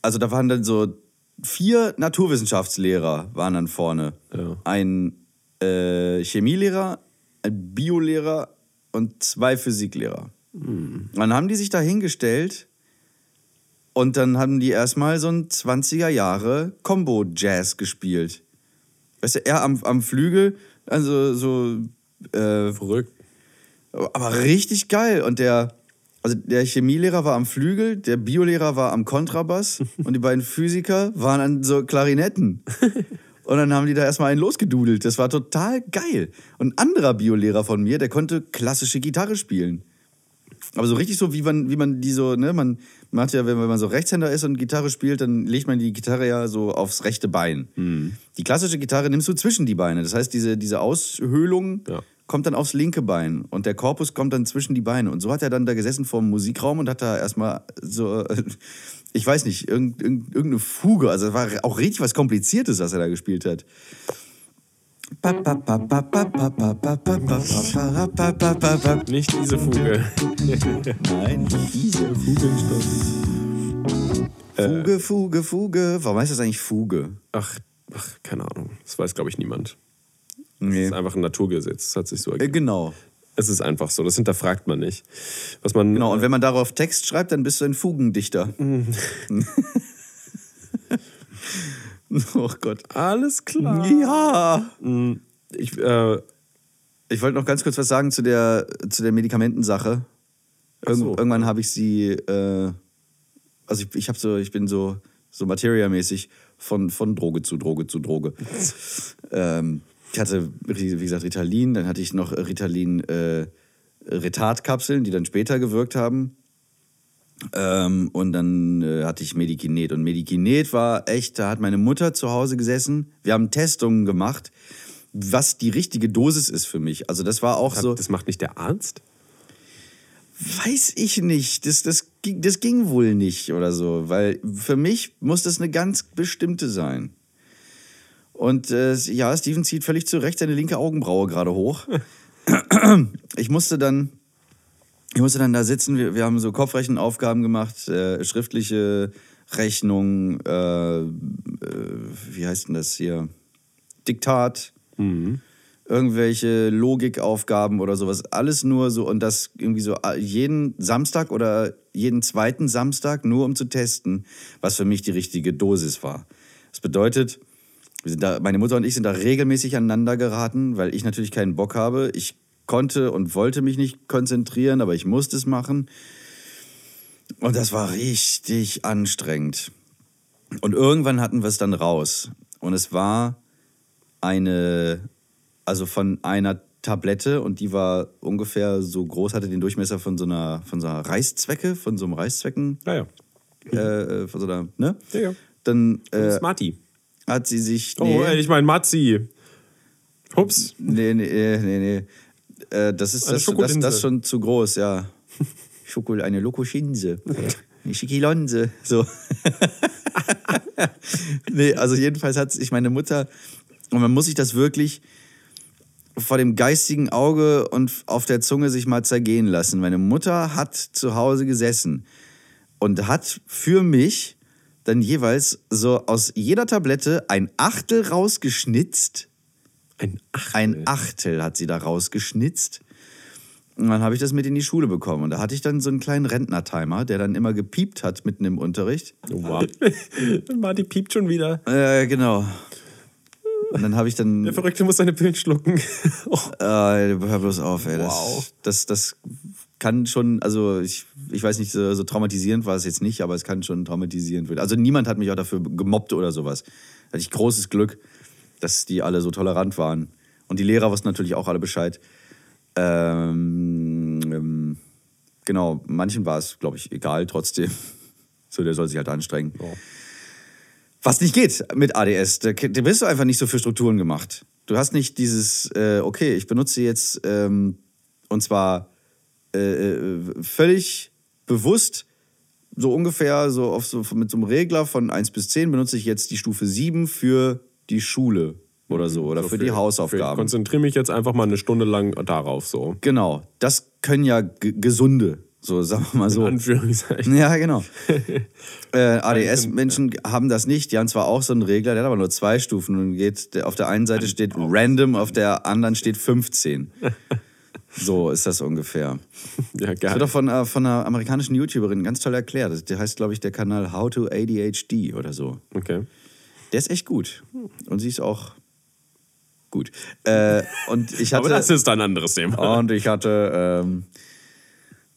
also da waren dann so vier Naturwissenschaftslehrer waren dann vorne. Ja. Ein äh, Chemielehrer, ein Biolehrer und zwei Physiklehrer. Und dann haben die sich da hingestellt und dann haben die erstmal so ein 20er Jahre Combo-Jazz gespielt. Weißt du, er am, am Flügel, also so äh, Verrückt. aber richtig geil. Und der, also der Chemielehrer war am Flügel, der Biolehrer war am Kontrabass und die beiden Physiker waren an so Klarinetten. Und dann haben die da erstmal einen losgedudelt. Das war total geil. Und ein anderer Biolehrer von mir, der konnte klassische Gitarre spielen. Aber so richtig so, wie man, wie man die so, ne, man macht ja, wenn man so Rechtshänder ist und Gitarre spielt, dann legt man die Gitarre ja so aufs rechte Bein. Die klassische Gitarre nimmst du zwischen die Beine. Das heißt, diese, diese Aushöhlung Ja. Kommt dann aufs linke Bein und der Korpus kommt dann zwischen die Beine. Und so hat er dann da gesessen vor dem Musikraum und hat da erstmal so, äh, ich weiß nicht, irgend, irgend, irgendeine Fuge. Also es war auch richtig was Kompliziertes, was er da gespielt hat. Nicht diese Fuge. Nein, diese. Fuge, Fuge, Fuge. Warum heißt das eigentlich Fuge? Ach, ach keine Ahnung. Das weiß, glaube ich, niemand. Nee. Das ist einfach ein Naturgesetz. Das hat sich so Äh, ergeben. genau. Es ist einfach so. Das hinterfragt man nicht. Was man, Genau, und wenn man darauf Text schreibt, dann bist du ein Fugendichter. oh Gott. Alles klar. Ja. Ich, äh, Ich wollte noch ganz kurz was sagen zu der, zu der Medikamentensache. Ach so. Irgend, irgendwann habe ich sie, äh, also ich, ich so, ich bin so, so Materia-mäßig von, von Droge zu Droge zu Droge. ähm, ich hatte, wie gesagt, Ritalin, dann hatte ich noch Ritalin äh, Retardkapseln, die dann später gewirkt haben. Ähm, und dann äh, hatte ich Medikinet. Und Medikinet war echt, da hat meine Mutter zu Hause gesessen. Wir haben Testungen gemacht, was die richtige Dosis ist für mich. Also das war auch das so. Das macht nicht der Arzt? Weiß ich nicht. Das, das, das ging wohl nicht oder so. Weil für mich muss das eine ganz bestimmte sein. Und äh, ja, Steven zieht völlig zu Recht seine linke Augenbraue gerade hoch. ich musste dann ich musste dann da sitzen, wir, wir haben so Kopfrechenaufgaben gemacht, äh, schriftliche Rechnung, äh, äh, wie heißt denn das hier? Diktat, mhm. irgendwelche Logikaufgaben oder sowas. Alles nur so und das irgendwie so jeden Samstag oder jeden zweiten Samstag nur um zu testen, was für mich die richtige Dosis war. Das bedeutet, da, meine Mutter und ich sind da regelmäßig aneinander geraten, weil ich natürlich keinen Bock habe. Ich konnte und wollte mich nicht konzentrieren, aber ich musste es machen. Und das war richtig anstrengend. Und irgendwann hatten wir es dann raus. Und es war eine, also von einer Tablette und die war ungefähr so groß, hatte den Durchmesser von so einer, von so einer Reißzwecke, von so einem Reißzwecken. Ja, ja. Äh, von so einer, ne? Ja, ja. Dann äh, Smarty. Hat sie sich. Nee. Oh, ich meine Matzi. Hups. Nee, nee, nee, nee. Äh, das ist das, das, das schon zu groß, ja. Schokol, eine Lokoschinse. Eine Schikilonse. So. nee, also jedenfalls hat sich meine Mutter, und man muss sich das wirklich vor dem geistigen Auge und auf der Zunge sich mal zergehen lassen. Meine Mutter hat zu Hause gesessen und hat für mich dann jeweils so aus jeder Tablette ein Achtel rausgeschnitzt ein Achtel? Ein Achtel hat sie da rausgeschnitzt. Und dann habe ich das mit in die Schule bekommen. Und da hatte ich dann so einen kleinen Rentner-Timer, der dann immer gepiept hat mitten im Unterricht. Oh, wow. Marty piept schon wieder. Äh, genau. Und dann habe ich dann. Der Verrückte muss seine Pillen schlucken. oh. äh, hör bloß auf, ey. Das, wow. das, das kann schon, also ich, ich weiß nicht, so, so traumatisierend war es jetzt nicht, aber es kann schon traumatisierend werden. Also niemand hat mich auch dafür gemobbt oder sowas. Da hatte ich großes Glück dass die alle so tolerant waren. Und die Lehrer wussten natürlich auch alle Bescheid. Ähm, ähm, genau, manchen war es, glaube ich, egal trotzdem. So, der soll sich halt anstrengen. Oh. Was nicht geht mit ADS, da, da bist du einfach nicht so für Strukturen gemacht. Du hast nicht dieses, äh, okay, ich benutze jetzt, ähm, und zwar äh, äh völlig bewusst, so ungefähr so, auf so mit so einem Regler von 1 bis 10 benutze ich jetzt die Stufe 7 für die Schule oder so oder so für, für, die Hausaufgaben. Ich konzentriere mich jetzt einfach mal eine Stunde lang darauf so. Genau, das können ja gesunde, so sagen wir mal so. In Anführungszeichen. Ja, genau. äh, ADS-Menschen haben das nicht. Die haben zwar auch so einen Regler, der hat aber nur zwei Stufen und geht, auf der einen Seite steht random, auf der anderen steht 15. So ist das ungefähr. Ja, geil. Das wird doch von, äh, von einer amerikanischen YouTuberin ganz toll erklärt. Der heißt, glaube ich, der Kanal How to ADHD oder so. Okay. Der ist echt gut. Und sie ist auch gut. Äh, und ich hatte, Aber das ist ein anderes Thema. Und ich hatte, ähm,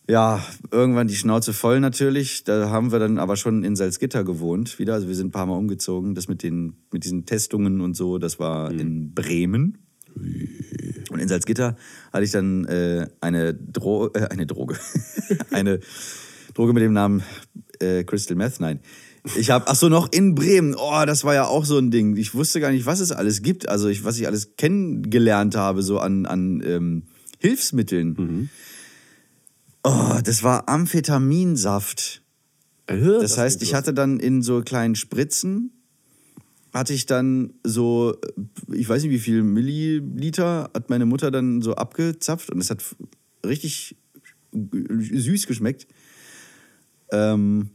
ja, irgendwann die Schnauze voll natürlich. Da haben wir dann aber schon in Salzgitter gewohnt wieder. Also wir sind ein paar Mal umgezogen. Das mit, den, mit diesen Testungen und so, das war mhm. in Bremen. Und in Salzgitter hatte ich dann äh, eine, Dro äh, eine Droge. eine Droge mit dem Namen äh, Crystal Meth, nein. Ich habe, ach so, noch in Bremen. Oh, das war ja auch so ein Ding. Ich wusste gar nicht, was es alles gibt. Also, ich, was ich alles kennengelernt habe, so an, an ähm, Hilfsmitteln. Mhm. Oh, das war Amphetaminsaft. Äh, das heißt, ich hatte dann in so kleinen Spritzen, hatte ich dann so, ich weiß nicht wie viel Milliliter, hat meine Mutter dann so abgezapft und es hat richtig süß geschmeckt. Ähm,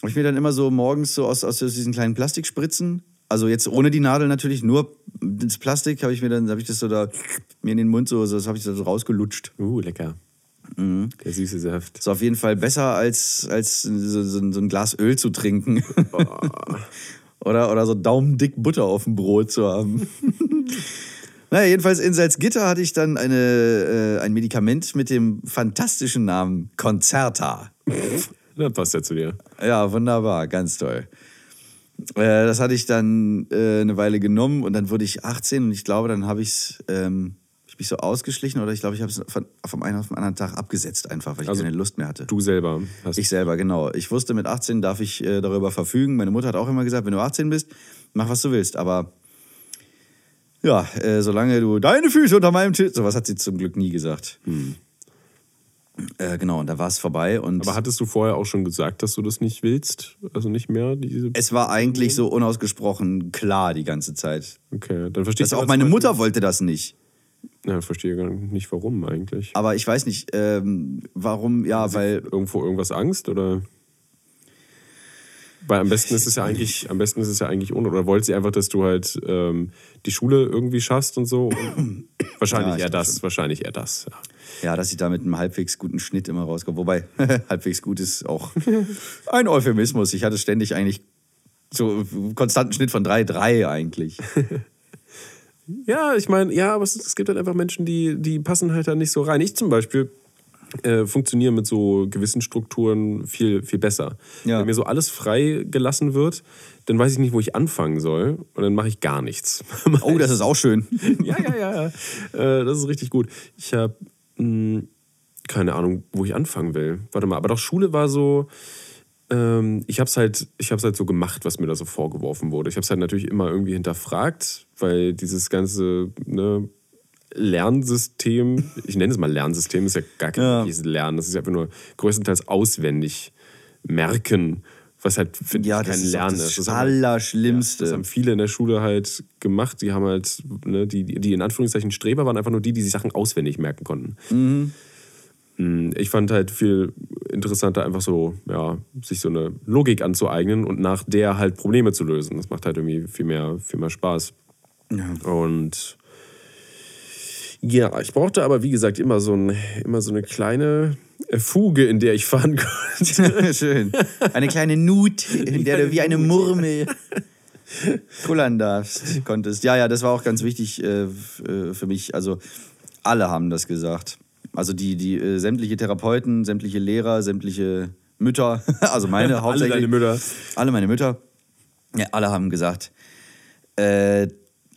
habe ich mir dann immer so morgens so aus, aus diesen kleinen Plastikspritzen, also jetzt ohne die Nadel natürlich, nur das Plastik, habe ich mir dann, habe ich das so da mir in den Mund so, so das habe ich da so rausgelutscht. Uh, lecker. Mhm. Der süße Saft. Ist auf jeden Fall besser als, als so, so, so ein Glas Öl zu trinken. oder, oder so daumendick Butter auf dem Brot zu haben. naja, jedenfalls in Salzgitter hatte ich dann eine, äh, ein Medikament mit dem fantastischen Namen Concerta. Das passt ja zu dir. Ja, wunderbar, ganz toll. Äh, das hatte ich dann äh, eine Weile genommen und dann wurde ich 18 und ich glaube, dann habe ich es ähm, ich mich so ausgeschlichen oder ich glaube, ich habe es von, vom einen auf den anderen Tag abgesetzt einfach, weil ich Also keine Lust mehr hatte. Du selber hast. Ich selber, genau. Ich wusste, mit 18 darf ich äh, darüber verfügen. Meine Mutter hat auch immer gesagt, wenn du 18 bist, mach was du willst. Aber ja, äh, solange du deine Füße unter meinem Tisch, sowas hat sie zum Glück nie gesagt. Äh, genau, und da war es vorbei und aber hattest du vorher auch schon gesagt, dass du das nicht willst? Also nicht mehr? Diese es war eigentlich so unausgesprochen klar die ganze Zeit. okay, dann verstehe Das ich auch aber meine Mutter wollte das nicht. Ja, verstehe gar nicht, warum eigentlich. Aber ich weiß nicht, ähm, warum, ja, weil Irgendwo irgendwas Angst oder? Weil am besten ist es ja eigentlich, am besten ist es ja eigentlich ohne. Oder wollte sie einfach, dass du halt ähm, die Schule irgendwie schaffst und so? Und wahrscheinlich Ja, eher glaub das, wahrscheinlich eher das. Ja. Ja, dass ich da mit einem halbwegs guten Schnitt immer rauskomme. Wobei, halbwegs gut ist auch ein Euphemismus. Ich hatte ständig eigentlich so einen konstanten Schnitt von 3,3 eigentlich. Ja, ich meine, ja, aber es, es gibt halt einfach Menschen, die, die passen halt da nicht so rein. Ich zum Beispiel äh, funktioniere mit so gewissen Strukturen viel, viel besser. Ja. Wenn mir so alles frei gelassen wird, dann weiß ich nicht, wo ich anfangen soll und dann mache ich gar nichts. Oh, das ist auch schön. ja, ja, ja, ja. Äh, das ist richtig gut. Ich habe keine Ahnung, wo ich anfangen will. Warte mal, aber doch Schule war so. Ähm, ich habe es halt, ich halt so gemacht, was mir da so vorgeworfen wurde. Ich habe es halt natürlich immer irgendwie hinterfragt, weil dieses ganze ne, Lernsystem, ich nenne es mal Lernsystem, ist ja gar kein Ja. wirkliches Lernen. Das ist ja einfach nur größtenteils auswendig merken, was halt finde Ja, ich kein Lernen das ist. Das haben- Allerschlimmste. das haben viele in der Schule halt gemacht. Die haben halt, ne, die, die in Anführungszeichen Streber waren einfach nur die, die sich Sachen auswendig merken konnten. Mm, Ich fand halt viel interessanter, einfach so, ja, sich so eine Logik anzueignen und nach der halt Probleme zu lösen. Das macht halt irgendwie viel mehr, viel mehr Spaß. Und ja, ich brauchte aber, wie gesagt, immer so, ein, immer so eine kleine Fuge, in der ich fahren konnte. Schön. Eine kleine Nut, in der du wie eine Murmel kullern darfst, konntest. Ja, ja, das war auch ganz wichtig äh, äh, für mich. Also alle haben das gesagt. Also die, die äh, sämtliche Therapeuten, sämtliche Lehrer, sämtliche Mütter, also meine Alle hauptsächlich. deine Mütter. Alle meine Mütter. Ja, alle haben gesagt, äh,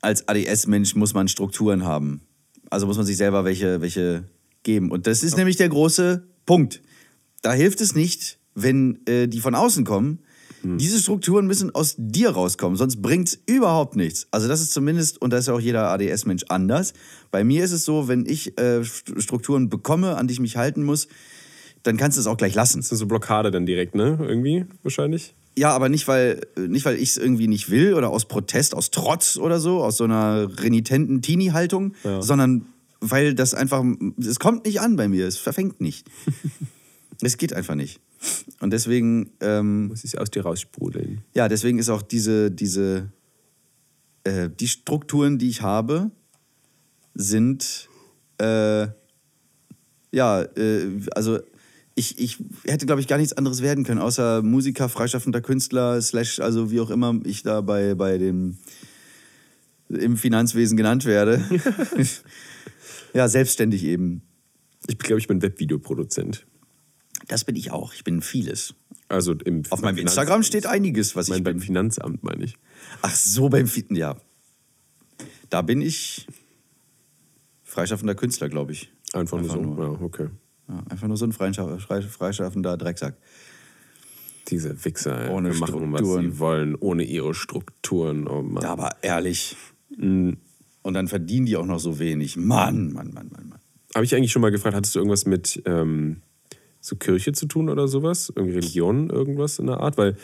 als ADS-Mensch muss man Strukturen haben. Also muss man sich selber welche, welche geben. Und das ist nämlich der große Punkt. Da hilft es nicht, wenn äh, die von außen kommen. Diese Strukturen müssen aus dir rauskommen, sonst bringt es überhaupt nichts. Also das ist zumindest, und da ist ja auch jeder ADS-Mensch anders. Bei mir ist es so, wenn ich äh, St- Strukturen bekomme, an die ich mich halten muss, dann kannst du es auch gleich lassen. Das ist so Blockade dann direkt, ne? Irgendwie, wahrscheinlich. Ja, aber nicht, weil, nicht, weil ich es irgendwie nicht will oder aus Protest, aus Trotz oder so, aus so einer renitenten Teenie-Haltung, Ja. sondern weil das einfach, es kommt nicht an bei mir, es verfängt nicht. es geht einfach nicht. Und deswegen, ähm, Muss ich aus dir raussprudeln. ja, deswegen ist auch diese, diese, äh, die Strukturen, die ich habe, sind, äh, ja, äh, also ich, ich hätte, glaube ich, gar nichts anderes werden können, außer Musiker, freischaffender Künstler, slash, also wie auch immer ich da bei, bei dem, im Finanzwesen genannt werde. ja, selbstständig eben. Ich glaube, ich bin Webvideoproduzent. Das bin ich auch. Ich bin vieles. Also im Auf meinem beim Instagram Finanzamt. steht einiges, was Ich meine, ich beim. Finanzamt meine ich. Ach so, beim Fieten, ja. Da bin ich freischaffender Künstler, glaube ich. Einfach, Einfach nur so. nur. Ja, okay. Ja, einfach nur so ein freischa- frei- freischaffender Drecksack. Diese Wichser, ey. Ohne machen, was sie wollen, ohne ihre Strukturen. Oh Mann. Ja, aber ehrlich. Mhm. Und dann verdienen die auch noch so wenig. Mann, Mann, Mann, Mann, Mann. Habe ich eigentlich schon mal gefragt, hattest du irgendwas mit ähm, so Kirche zu tun oder sowas? Irgendwie Religion, irgendwas in der Art? Weil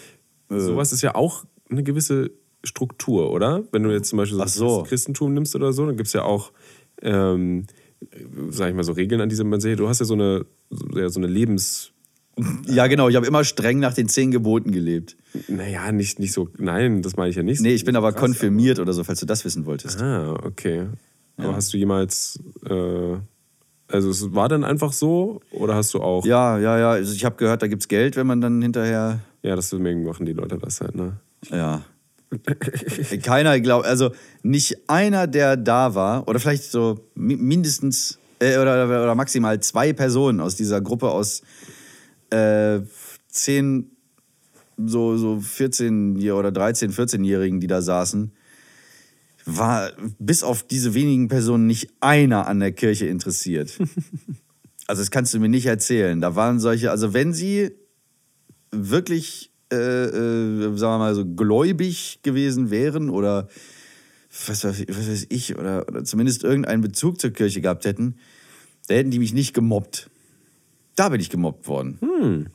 Äh. sowas ist ja auch eine gewisse Struktur, oder? Wenn du jetzt zum Beispiel so, das Christentum nimmst oder so, dann gibt es ja auch, ähm, sag ich mal, so Regeln, an die man sich, du hast ja so eine, so, ja, so eine Lebens... Ja, genau. Ich habe immer streng nach den zehn Geboten gelebt. Naja, nicht, nicht so, nein, das meine ich ja nicht. Nee, ich bin aber Krass, konfirmiert oder so, falls du das wissen wolltest. Ah, okay. Aber Ja. hast du jemals, äh, also es war dann einfach so oder hast du auch, Ja, ja, ja. Also ich habe gehört, da gibt's Geld, wenn man dann hinterher. ja, deswegen machen die Leute das halt, ne? Ja. Keiner glaubt, also nicht einer, der da war, oder vielleicht so mi- mindestens äh, oder, oder maximal zwei Personen aus dieser Gruppe aus äh, zehn so, so 14- oder 13-, 14-Jährigen, die da saßen, war bis auf diese wenigen Personen nicht einer an der Kirche interessiert. also das kannst du mir nicht erzählen. Da waren solche, also wenn sie wirklich, äh, äh, sagen wir mal so, gläubig gewesen wären oder was, weiß- was weiß ich, oder, oder zumindest irgendeinen Bezug zur Kirche gehabt hätten, da hätten die mich nicht gemobbt. Da bin ich gemobbt worden.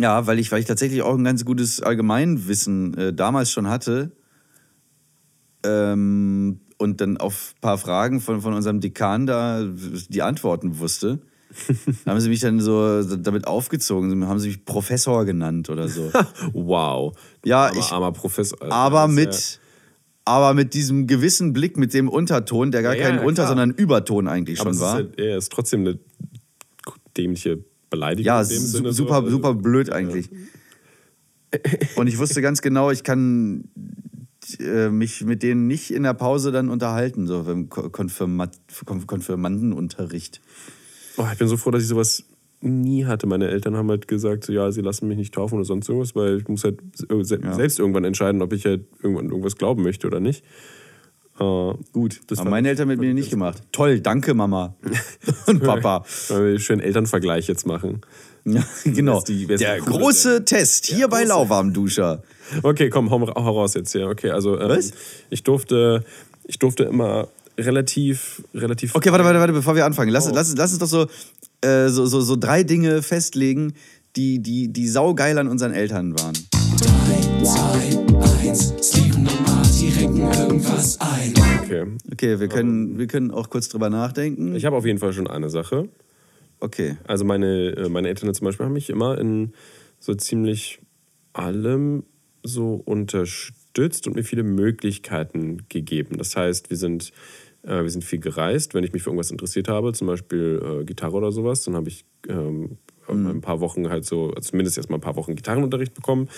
Ja, weil ich, weil ich tatsächlich auch ein ganz gutes Allgemeinwissen äh, damals schon hatte. Ähm, und dann auf ein paar Fragen von, von unserem Dekan da die Antworten wusste. Haben sie mich dann so damit aufgezogen, haben sie mich Professor genannt oder so. Wow. Ja, armer, ich- armer Professor. Also, aber mit, aber mit diesem gewissen Blick, mit dem Unterton, der gar Ja, kein ja, Unter-, klar. sondern Überton eigentlich aber schon war. Ist er ist trotzdem eine dämliche Beleidigung. Ja, in dem su- Sinne so. super, Also, super blöd eigentlich. Und ich wusste ganz genau, ich kann äh, mich mit denen nicht in der Pause dann unterhalten, so im Ko- Konfirmat Konf Konfirmandenunterricht. Oh, ich bin so froh, dass ich sowas nie hatte. Meine Eltern haben halt gesagt, so, ja, sie lassen mich nicht taufen oder sonst irgendwas, weil ich muss halt se Ja. selbst irgendwann entscheiden, ob ich halt irgendwann irgendwas glauben möchte oder nicht. Äh, gut, das Haben meine Eltern mit mir nicht gemacht. Toll, danke Mama und Papa. Weil wir einen schönen Elternvergleich jetzt machen. Ja, genau. Die- Der coole große Test hier bei große. Lauwarmduscher. Okay, komm, hau, hau raus jetzt hier. Okay, also ähm, Was? ich durfte, ich durfte immer relativ, relativ. Okay, warte, warte, warte, bevor wir anfangen. Lass, Oh. lass, lass uns doch so, äh, so, so, so drei Dinge festlegen, die, die, die saugeil an unseren Eltern waren. 3, 2, 1. Steven und Marty renken irgendwas ein. Okay. Okay, wir können, wir können auch kurz drüber nachdenken. Ich habe auf jeden Fall schon eine Sache. Okay. Also meine, äh, meine Eltern zum Beispiel haben mich immer in so ziemlich allem so unterstützt und mir viele Möglichkeiten gegeben. Das heißt, wir sind, äh, wir sind viel gereist, wenn ich mich für irgendwas interessiert habe, zum Beispiel äh, Gitarre oder sowas, dann habe ich ähm, ein paar Wochen halt so, also zumindest erst mal ein paar Wochen Gitarrenunterricht bekommen.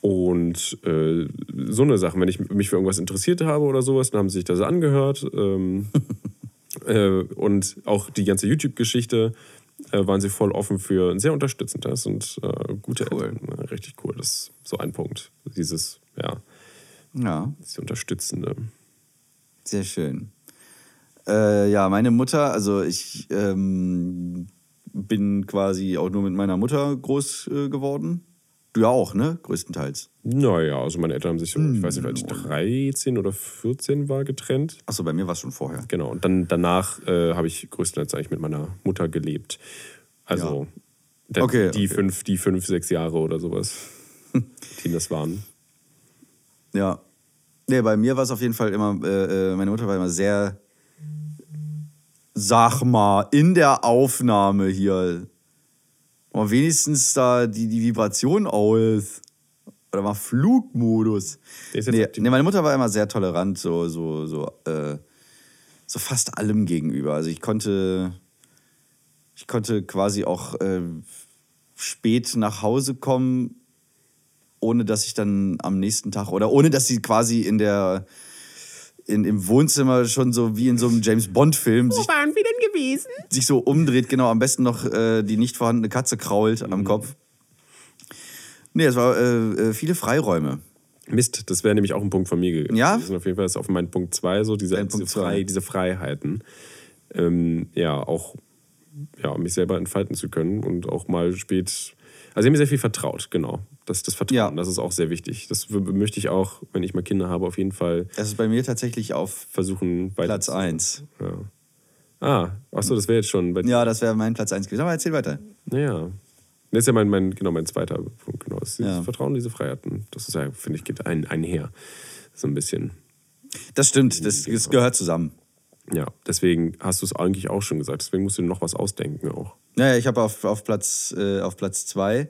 Und äh, so eine Sache, wenn ich mich für irgendwas interessiert habe oder sowas, dann haben sie sich das angehört. Ähm, äh, und auch die ganze YouTube-Geschichte äh, waren sie voll offen für und sehr unterstützend. Das sind äh, gute Cool. Eltern. Richtig cool. Das ist so ein Punkt. Dieses, ja, Ja, dieses Unterstützende. sehr schön. Äh, ja, meine Mutter, also ich ähm, bin quasi auch nur mit meiner Mutter groß äh, geworden. Du ja auch, ne? Größtenteils. Naja, also meine Eltern haben sich so, ich weiß nicht, als ich 13 oder 14 war, getrennt. Achso, bei mir war es schon vorher. Genau. Und dann danach äh, habe ich größtenteils eigentlich mit meiner Mutter gelebt. Also dann Okay, die okay. fünf, die fünf, sechs Jahre oder sowas, die das waren. Ja. Nee, bei mir war es auf jeden Fall immer, äh, äh, meine Mutter war immer sehr, sag mal, in der Aufnahme hier. Mal wenigstens da die, die Vibration aus. Oder mal Flugmodus. Nee, nee, meine Mutter war immer sehr tolerant, so, so, so, äh, so fast allem gegenüber. Also ich konnte, ich konnte quasi auch äh, spät nach Hause kommen, ohne dass ich dann am nächsten Tag oder ohne dass sie quasi in der in, im Wohnzimmer schon so wie in so einem James Bond Film sich, waren wir denn gewesen? sich so umdreht, genau, am besten noch äh, die nicht vorhandene Katze krault Mhm. am Kopf. Nee, es war äh, äh, viele Freiräume. Mist, das wäre nämlich auch ein Punkt von mir gewesen. Ja? Auf jeden Fall ist auf meinen Punkt zwei so, diese, diese. Frei, diese Freiheiten. Ähm, ja, auch ja, mich selber entfalten zu können und auch mal spät. Also, sie haben mir sehr viel vertraut, genau. Das, das Vertrauen, Ja. das ist auch sehr wichtig. Das möchte ich auch, wenn ich mal Kinder habe, auf jeden Fall Das ist bei mir tatsächlich auf versuchen. Platz 1. Ja. Ah, achso, das wäre jetzt schon bei Ja, das wäre mein Platz 1 gewesen. Aber erzähl weiter. Naja. Das ist ja mein, mein, genau, mein zweiter Punkt. Genau. Das Ja. Vertrauen, diese Freiheiten. Das ist ja, finde ich, geht ein, einher. So ein bisschen. Das stimmt, das, das gehört zusammen. Ja, deswegen hast du es eigentlich auch schon gesagt. Deswegen musst du noch was ausdenken auch. Naja, ich habe auf, auf Platz 2 äh, auf Platz zwei,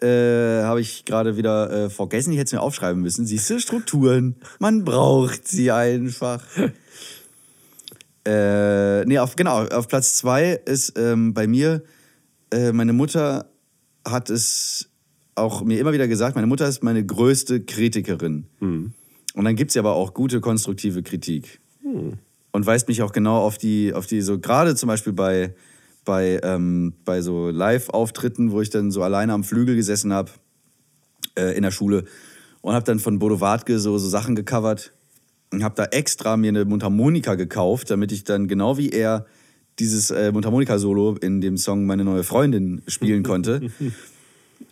äh, habe ich gerade wieder äh, vergessen. Ich hätte es mir aufschreiben müssen. Siehst du, Strukturen. Man braucht sie einfach. äh, nee, auf, genau, auf Platz 2 ist ähm, bei mir, äh, meine Mutter hat es auch mir immer wieder gesagt, meine Mutter ist meine größte Kritikerin. Und dann gibt es ja aber auch gute, konstruktive Kritik. Und weist mich auch genau auf die, auf die, so gerade zum Beispiel bei, bei, ähm, bei so Live-Auftritten, wo ich dann so alleine am Flügel gesessen habe äh, in der Schule und habe dann von Bodo Wartke so, so Sachen gecovert und habe da extra mir eine Mundharmonika gekauft, damit ich dann genau wie er dieses äh, Mundharmonika-Solo in dem Song Meine neue Freundin spielen konnte.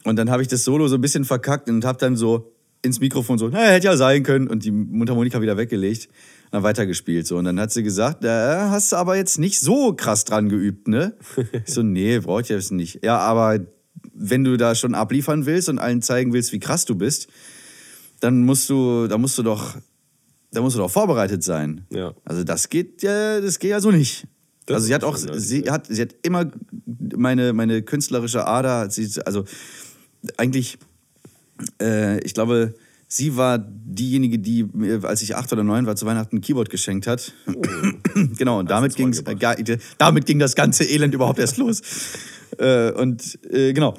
Und dann habe ich das Solo so ein bisschen verkackt und habe dann so ins Mikrofon so, naja, hätte ja sein können und die Mundharmonika wieder weggelegt dann weitergespielt. So. Und dann hat sie gesagt, da hast du aber jetzt nicht so krass dran geübt, ne? Ich so, nee, brauche ich jetzt nicht. Ja, aber wenn du da schon abliefern willst und allen zeigen willst, wie krass du bist, dann musst du, da musst du doch, da musst du doch vorbereitet sein. Ja. Also das geht ja, das geht ja so nicht. Das also sie hat auch, sie hat, sie hat immer meine, meine künstlerische Ader, sie, also eigentlich, äh, ich glaube, sie war diejenige, die mir, als ich acht oder neun war, zu Weihnachten ein Keyboard geschenkt hat. genau, und damit, ging's, äh, damit ging das ganze Elend überhaupt erst los. Äh, und äh, genau,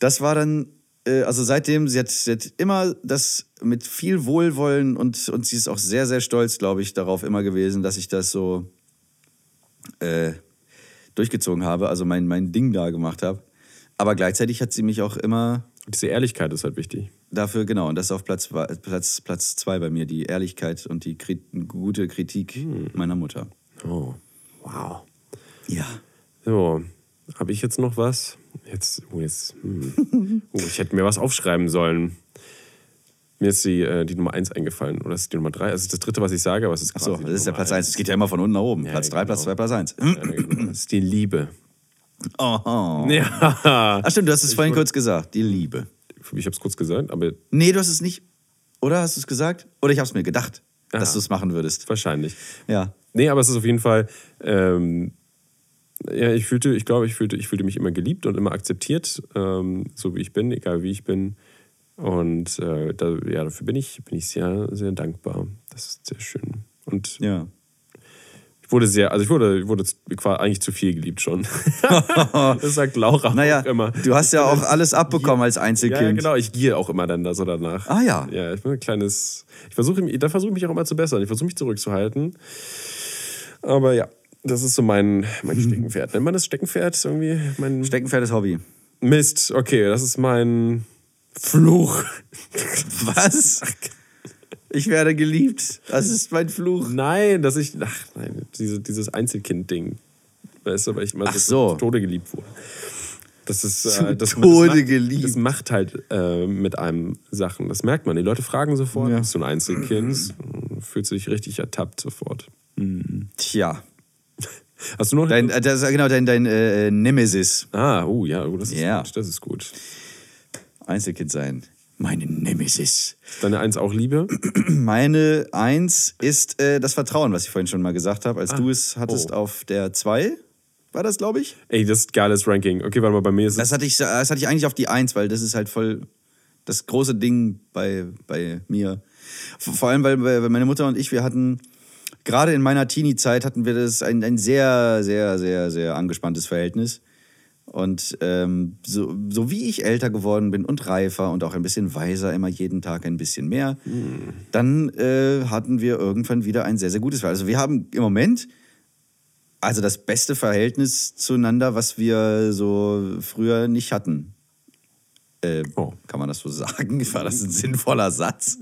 das war dann, äh, also seitdem, sie hat, sie hat immer das mit viel Wohlwollen und, und sie ist auch sehr, sehr stolz, glaube ich, darauf immer gewesen, dass ich das so äh, durchgezogen habe, also mein, mein Ding da gemacht habe. Aber gleichzeitig hat sie mich auch immer Diese Ehrlichkeit ist halt wichtig. dafür, genau, und das ist auf Platz, zwei- Platz, Platz zwei bei mir, die Ehrlichkeit und die Kri gute Kritik meiner Mutter. Oh, wow. Ja. So, habe ich jetzt noch was? Jetzt, oh, jetzt, hm. oh, ich hätte mir was aufschreiben sollen. Mir ist die, äh, die Nummer 1 eingefallen. Oder ist die Nummer 3? Das ist das dritte, was ich sage, aber es ist Achso, das ist der Platz 1. Es geht ja immer von unten nach oben. Ja, Platz genau. 3, Platz 2, Platz 1. Ja, genau. Das ist die Liebe. Oh. Ja. Ach stimmt, du hast es vorhin kurz gesagt. Die Liebe. Ich habe es kurz gesagt, aber Nee, du hast es nicht. Oder hast du es gesagt? Oder ich habe es mir gedacht, dass Aha. du es machen würdest. wahrscheinlich. Ja. Nee, aber es ist auf jeden Fall. Ähm, ja, ich fühlte, ich glaube, ich fühlte, ich fühlte mich immer geliebt und immer akzeptiert, ähm, so wie ich bin, egal wie ich bin. Und äh, da, ja, dafür bin ich, bin ich sehr, sehr dankbar. Das ist sehr schön. Und Ja. Ich wurde sehr, also ich wurde, ich wurde eigentlich zu viel geliebt schon. das sagt Laura Naja, auch immer. du hast ja auch alles abbekommen als Ja, Einzelkind. genau, ich gehe auch immer dann da so danach. Ah ja. Ja, ich bin ein kleines. Ich versuche, da versuche ich mich auch immer zu bessern. Ich versuche mich zurückzuhalten. Aber ja, das ist so mein, mein Steckenpferd. Nennt man das Steckenpferd irgendwie? Mein Steckenpferd ist Hobby. Mist, okay, das ist mein Fluch. Was? Ich werde geliebt. Das ist mein Fluch. Nein, dass ich. Ach nein, diese, dieses Einzelkind-Ding. Weißt du, weil ich mal so. zu Tode geliebt wurde. Das ist. Äh, das, Tode das macht, geliebt. Das macht halt äh, mit einem Sachen. Das merkt man. Die Leute fragen sofort, Ja. bist du ein Einzelkind? Fühlt sich richtig ertappt sofort. Tja. Hast du noch Dein, äh, das ist genau dein, dein äh, Nemesis. Ah, oh ja, oh, das ist Ja. gut. Das ist gut. Einzelkind sein. Meine Nemesis. Deine Eins auch Liebe? Meine Eins ist äh, das Vertrauen, was ich vorhin schon mal gesagt habe, als Ah. du es hattest Oh. auf der 2. War das, glaube ich? Ey, das ist geiles Ranking. Okay, warte mal, bei mir ist es. Das hatte, ich, das hatte ich eigentlich auf die 1, weil das ist halt voll das große Ding bei, bei mir. Vor allem, weil, weil meine Mutter und ich, wir hatten, gerade in meiner Teenie-Zeit hatten wir das ein, ein sehr, sehr, sehr, sehr angespanntes Verhältnis. Und ähm, so, so wie ich älter geworden bin und reifer und auch ein bisschen weiser, immer jeden Tag ein bisschen mehr, dann äh, hatten wir irgendwann wieder ein sehr, sehr gutes Verhältnis. Also wir haben im Moment also das beste Verhältnis zueinander, was wir so früher nicht hatten. Äh, Oh. Kann man das so sagen? War das ein sinnvoller Satz?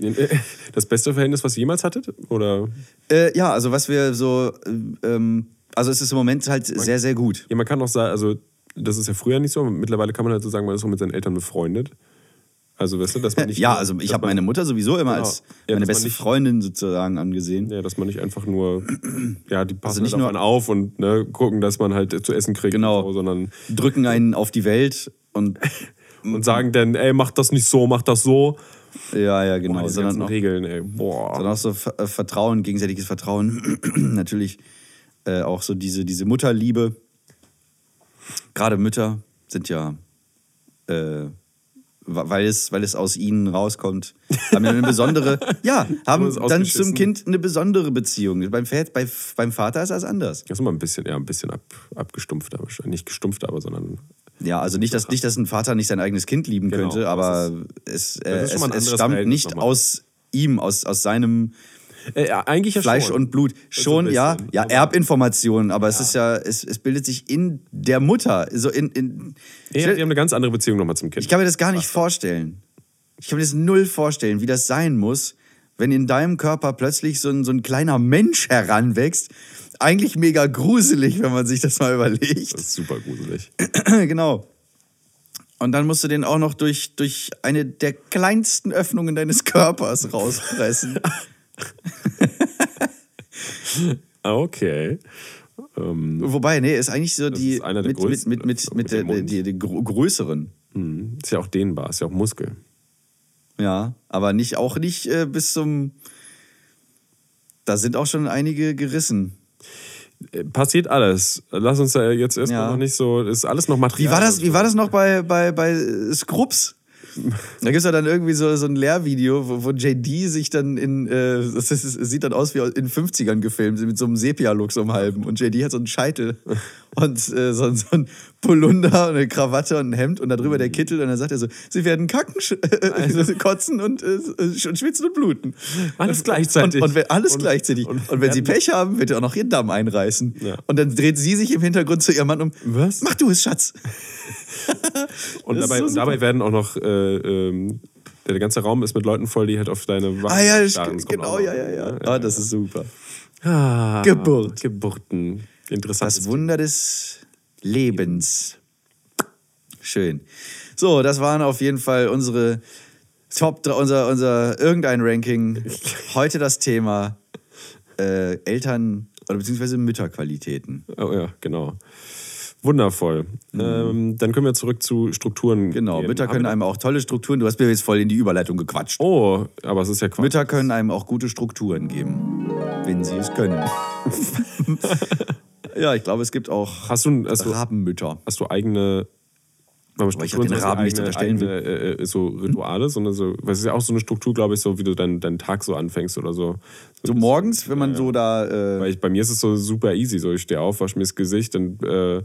Das beste Verhältnis, was ihr jemals hattet? Oder? Äh, ja, also was wir so, äh, ähm, also es ist im Moment halt sehr, sehr gut. Ja, man kann auch sagen, also das ist ja früher nicht so, mittlerweile kann man halt so sagen, man ist auch mit seinen Eltern befreundet. Also, weißt du, dass man nicht. ja, also ich habe meine Mutter sowieso immer Genau. als meine beste nicht- Freundin sozusagen angesehen. Ja, dass man nicht einfach nur, ja, die passen Also nicht halt auf nur- auf und ne, gucken, dass man halt zu essen kriegt, Genau. so, sondern Drücken einen auf die Welt und und sagen dann, ey, mach das nicht so, mach das so. ja, ja, Boah, genau. diese sondern auch, Regeln, ey, boah. sondern auch so äh, Vertrauen, gegenseitiges Vertrauen. Natürlich äh, auch so diese, diese Mutterliebe. Gerade Mütter sind ja, äh, weil, es, weil es aus ihnen rauskommt, haben ja eine besondere, ja, haben es dann zum Kind eine besondere Beziehung. Beim, Väter, bei, beim Vater ist das anders. Das ist immer ein bisschen, ja, ein bisschen ab, abgestumpfter wahrscheinlich. Nicht gestumpft, aber sondern. Ja, also nicht, dass, nicht, dass ein Vater nicht sein eigenes Kind lieben Genau, könnte, aber es, äh, ist es, ein es anderes stammt nicht aus ihm, aus, aus seinem Äh, ja, eigentlich ja Fleisch schon. und Blut. Schon, ja, ja, Erbinformationen, aber es ist ja, es, es bildet sich in der Mutter. So in, in, Ja, die haben eine ganz andere Beziehung nochmal zum Kind. ich kann mir das gar nicht vorstellen. Ich kann mir das null vorstellen, wie das sein muss, wenn in deinem Körper plötzlich so ein, so ein kleiner Mensch heranwächst. Eigentlich mega gruselig, wenn man sich das mal überlegt. das ist super gruselig. genau. Und dann musst du den auch noch durch, durch eine der kleinsten Öffnungen deines Körpers rauspressen. Ah, Okay. Ähm, Wobei, nee, ist eigentlich so die ist einer der mit, mit, größten, mit, mit, mit mit, dem der, die, die grö- größeren. hm, ist ja auch dehnbar, ist ja auch Muskel. Ja, aber nicht auch nicht äh, bis zum. Da sind auch schon einige gerissen. Äh, Passiert alles. Lass uns da jetzt erstmal Ja. noch nicht so. Ist alles noch Wie Material. war das, wie war das noch bei, bei, bei Scrubs? Da gibt es ja dann irgendwie so, so ein Lehrvideo, wo, wo JD sich dann in, äh, das ist, sieht dann aus wie in den 50ern gefilmt, mit so einem Sepia-Look so um halben. Und JD hat so einen Scheitel und äh, so, so ein Polunder und eine Krawatte und ein Hemd und darüber der Kittel. Und dann sagt er so, sie werden kacken, äh, kotzen und äh, sch- schwitzen und bluten. Alles gleichzeitig. Und, und wenn, alles Und- gleichzeitig. und Und, wenn sie Pech haben, wird er auch noch ihren Damm einreißen. Ja. Und dann dreht sie sich im Hintergrund zu ihrem Mann um. Was? Mach du es, Schatz. Und dabei, so und dabei werden auch noch. Äh, ähm, der ganze Raum ist mit Leuten voll, die halt auf deine Waffen Ah ja, starren. Genau, noch. ja, ja, ja. Ah, das ist super. Ah, Geburt. Geburten. Interessant. Das Wunder des Lebens. Schön. So, das waren auf jeden Fall unsere Top, unser, unser irgendein Ranking. Heute das Thema äh, Eltern- oder beziehungsweise Mütterqualitäten. Oh ja, genau. Wundervoll. Ähm, dann können wir zurück zu Strukturen. Mhm. Genau, gehen. Mütter können einem auch tolle Strukturen. Du hast mir jetzt voll in die Überleitung gequatscht. Oh, aber es ist ja Quatsch. Mütter können einem auch gute Strukturen geben, wenn sie es können. ja, ich glaube, es gibt auch Hast du, hast du, Rabenmütter. hast du eigene. Weil ich hab den Raben nichts unterstellen eigene, äh, äh, so Rituale, sondern so, weil es ist ja auch so eine Struktur, glaube ich, so wie du deinen deinen Tag so anfängst oder so. So morgens, wenn man so da. Weil Äh, ich, bei mir ist es so super easy. So, ich stehe auf, wasche mir das Gesicht, dann äh,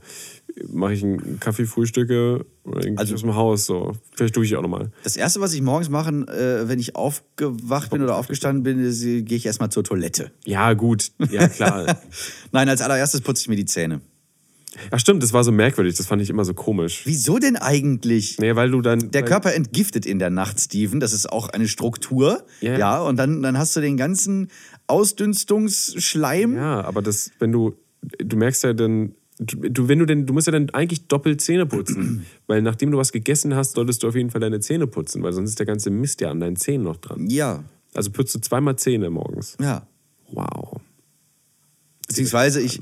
mache ich einen Kaffee, frühstücke oder Also- aus dem Haus. So. Vielleicht tue ich auch nochmal. das erste, was ich morgens mache, äh, wenn ich aufgewacht bin oder aufgestanden bin, gehe ich erstmal zur Toilette. Ja, gut. Ja, klar. Nein, als allererstes putze ich mir die Zähne. Ach stimmt, das war so merkwürdig. Das fand ich immer so komisch. Wieso denn eigentlich? Nee, weil du dann. Der Körper entgiftet in der Nacht, Steven. Das ist auch eine Struktur. Ja. Ja, und dann, dann hast du den ganzen Ausdünstungsschleim. Ja, aber das, wenn du. Du merkst ja dann. Du, wenn du denn, du musst ja dann eigentlich doppelt Zähne putzen. weil nachdem du was gegessen hast, solltest du auf jeden Fall deine Zähne putzen, weil sonst ist der ganze Mist ja an deinen Zähnen noch dran. Ja, Also putzt du zweimal Zähne morgens. ja. Wow. Beziehungsweise ich,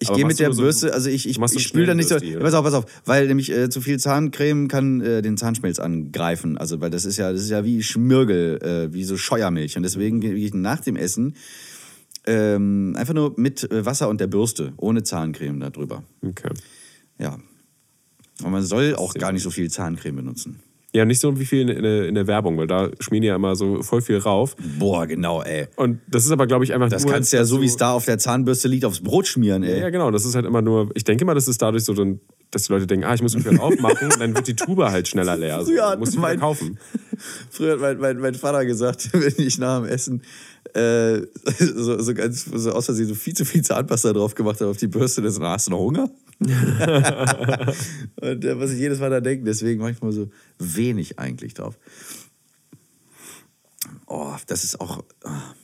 ich gehe mit der so- Bürste, also ich, ich, ich spüle da nicht so. Oder? Pass auf, pass auf, weil nämlich äh, zu viel Zahncreme kann äh, den Zahnschmelz angreifen. Also weil das ist ja, das ist ja wie Schmirgel, äh, wie so Scheuermilch. Und deswegen gehe ich nach dem Essen ähm, einfach nur mit äh, Wasser und der Bürste, ohne Zahncreme darüber. Okay. Ja. Und man soll auch gar nicht so viel Zahncreme benutzen. Ja, nicht so wie viel in, der- in der Werbung, weil da schmieren ja immer so voll viel rauf. Boah, genau, ey. Und das ist aber, glaube ich, einfach Das nur. kannst du ja so, wie es da auf der Zahnbürste liegt, aufs Brot schmieren, ey. Ja, genau. Das ist halt immer nur. Ich denke mal, das ist dadurch so, dann, dass die Leute denken, ah, ich muss mich halt aufmachen, dann wird die Tube halt schneller leer. Also, Ja, muss ich mein- wieder kaufen. Früher hat mein, mein, mein Vater gesagt, wenn ich nach dem Essen äh, so, so ganz so aus Versehen so viel zu viel Zahnpasta drauf gemacht habe auf die Bürste, dann so, "Na, hast du noch Hunger? Und äh, was ich jedes Mal da denke, deswegen manchmal so wenig eigentlich drauf. Oh, das ist auch. ah,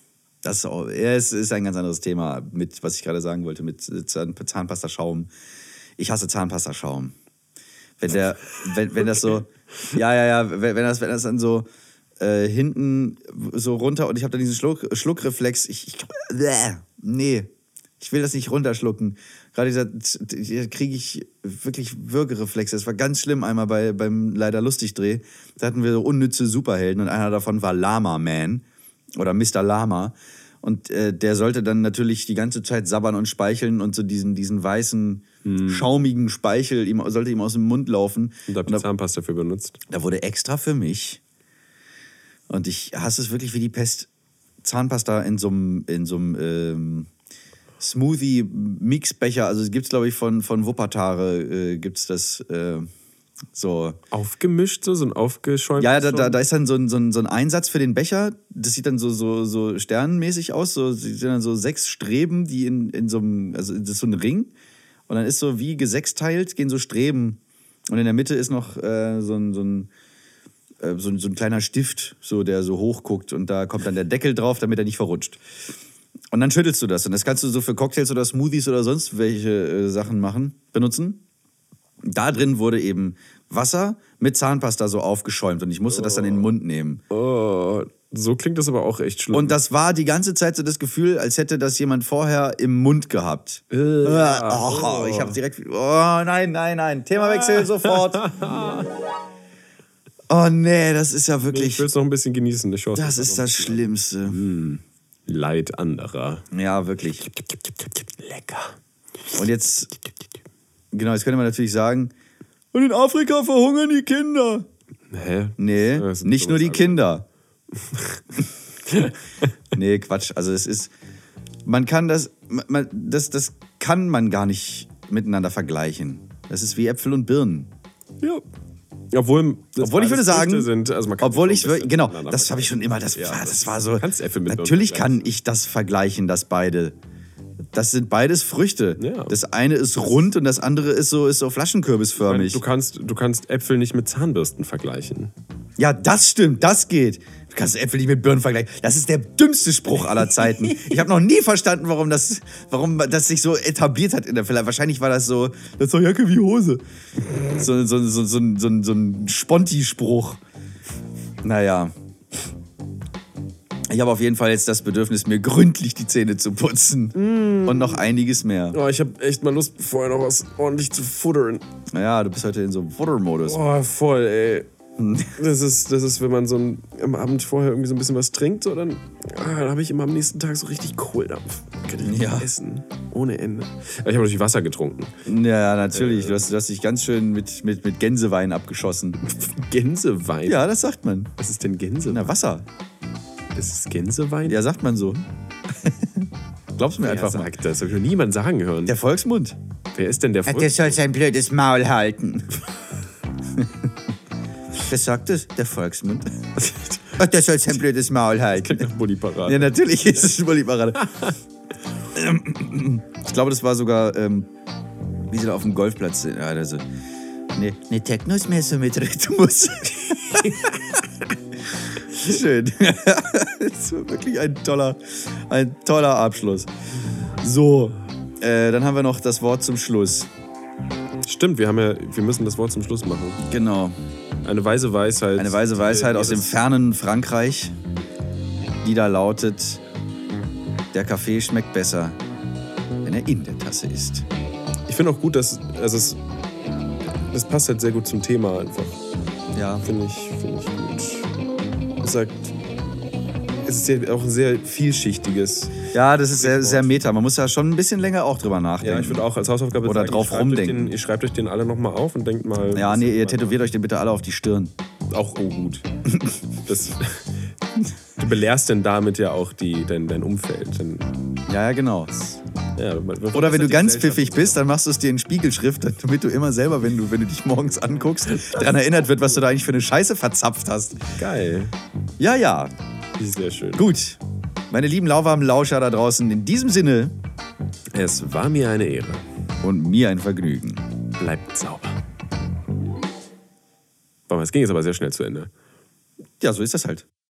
Das ist, auch, ja, es ist ein ganz anderes Thema, mit, was ich gerade sagen wollte, mit Zahn, Zahnpastaschaum. Ich hasse Zahnpastaschaum. Wenn der, wenn, wenn das so, ja, ja, ja, wenn, wenn das, wenn das dann so äh, hinten so runter und ich habe dann diesen Schluck, Schluckreflex, ich, ich bäh, nee, ich will das nicht runterschlucken. Gerade dieser, da kriege ich wirklich Würgereflexe. Das war ganz schlimm einmal bei, beim Leider Lustig-Dreh. Da hatten wir so unnütze Superhelden und einer davon war Lama Man oder Mr. Lama. Und äh, der sollte dann natürlich die ganze Zeit sabbern und speicheln und so diesen, diesen weißen, schaumigen Speichel ihm, sollte ihm aus dem Mund laufen. Und habt da, Zahnpasta für benutzt. da wurde extra für mich, und ich hasse es wirklich wie die Pest, Zahnpasta in so einem, in so einem ähm, Smoothie-Mixbecher, also gibt es glaube ich von, von Wuppertare, äh, gibt es das, äh, So. Aufgemischt, so, so ein aufgeschäumtes. Ja, ja, da, da, da ist dann so ein, so, ein, so ein Einsatz für den Becher. Das sieht dann so, so, so sternenmäßig aus. So, das sind dann so sechs Streben, die in, in so einem, also das ist so ein Ring. Und dann ist so wie gesechsteilt, gehen so Streben. Und in der Mitte ist noch äh, so ein, so ein äh, so, ein- so ein kleiner Stift, so, der so hoch guckt und da kommt dann der Deckel drauf, damit er nicht verrutscht. Und dann schüttelst du das. Und das kannst du so für Cocktails oder Smoothies oder sonst welche äh, Sachen machen, benutzen. Da drin wurde eben Wasser mit Zahnpasta so aufgeschäumt und ich musste das dann in den Mund nehmen. Oh, so klingt das aber auch echt schlimm. Und das war die ganze Zeit so das Gefühl, als hätte das jemand vorher im Mund gehabt. Äh, oh, ich habe direkt. Oh nein, nein, nein. Themawechsel sofort. Oh nee, das ist ja ich wirklich. will es noch ein bisschen genießen. Chance Das ist das Schlimmste. Leid anderer. Ja, wirklich. Lecker. Und jetzt, genau, jetzt könnte man natürlich sagen, und in Afrika verhungern die Kinder. Hä? Nee, nicht nur die sowas Kinder. nee, Quatsch. Also es ist, man kann das, man, das, das kann man gar nicht miteinander vergleichen. Das ist wie Äpfel und Birnen. Ja. Obwohl, Obwohl ich würde sagen, sind, also obwohl ich, genau, das habe ich schon immer, das, Ja, war, das- war so, du kannst Äpfel mit Birnen natürlich kann ich das vergleichen, das beide. Das sind beides Früchte. Ja. Das eine ist rund und das andere ist so, ist so flaschenkürbisförmig. Du kannst, du kannst Äpfel nicht mit Zahnbürsten vergleichen. Ja, das stimmt, das geht. Du kannst Äpfel nicht mit Birnen vergleichen. Das ist der dümmste Spruch aller Zeiten. Ich habe noch nie verstanden, warum das, warum das sich so etabliert hat in der Vielleicht Wahrscheinlich war das so, das ist doch Jacke wie Hose. So, so, so, so, so, so, so ein Sponti-Spruch. Naja. Ich habe auf jeden Fall jetzt das Bedürfnis, mir gründlich die Zähne zu putzen. Und noch einiges mehr. Oh, ich habe echt mal Lust, vorher noch was ordentlich zu futtern. Naja, du bist heute in so Futtermodus. Oh, voll, ey. Das ist, das ist, wenn man so ein, am Abend vorher irgendwie so ein bisschen was trinkt, so, dann, ah, dann habe ich immer am nächsten Tag so richtig Kohldampf. Kann ich Ja. ja. essen. Ohne Ende. Aber ich habe natürlich Wasser getrunken. Ja, natürlich. Du hast, du hast dich ganz schön mit, mit, mit Gänsewein abgeschossen. Gänsewein? Ja, das sagt man. Was ist denn Gänsewein? Na, Wasser. Das ist Gänsewein? Ja, sagt man so. Glaubst du mir Wer einfach mal. sagt das? Habe ich noch niemand sagen hören. Der Volksmund. Wer ist denn der Volk? soll sein blödes Maul halten. Wer sagt das? Der Volksmund. Ach, der soll sein blödes Maul halten. Nach Bulli Parade. Ja, natürlich ist es Bulli Parade. Ich glaube, das war sogar, ähm, wie sie da auf dem Golfplatz sind. Ja, also, ne, ne Techno ist mehr so mit Rhythmus. Schön. das war wirklich ein toller, ein toller Abschluss. So, äh, dann haben wir noch das Wort zum Schluss. Stimmt, wir, haben ja, wir müssen das Wort zum Schluss machen. Genau. Eine weise Weisheit. Eine weise Weisheit aus dem fernen Frankreich, die da lautet: Der Kaffee schmeckt besser, wenn er in der Tasse ist. Ich finde auch gut, dass also es, das passt halt sehr gut zum Thema einfach. Ja. Finde ich, gut. Es ist ja auch ein sehr vielschichtiges. Ja, das ist sehr, sehr meta. Man muss ja schon ein bisschen länger auch drüber nachdenken. Ja, ich würde auch als Hausaufgabe Oder sagen, drauf ihr rumdenken. Euch den, ihr schreibt euch den alle nochmal auf und denkt mal. Ja, nee, ihr tätowiert euch den bitte alle auf die Stirn. Auch oh, gut. Das, du belehrst denn damit ja auch die, dein, dein Umfeld. Denn, Ja, ja, genau. ja, Oder wenn du ganz pfiffig bist, dann machst du es dir in Spiegelschrift, damit du immer selber, wenn du, wenn du dich morgens anguckst, daran erinnert wird, was du da eigentlich für eine Scheiße verzapft hast. Geil. Ja, ja. Sehr schön. Gut. Meine lieben lauwarmen Lauscher da draußen, in diesem Sinne Es war mir eine Ehre. und mir ein Vergnügen. Bleibt sauber. Boah, es ging jetzt aber sehr schnell zu Ende. Ja, so ist das halt.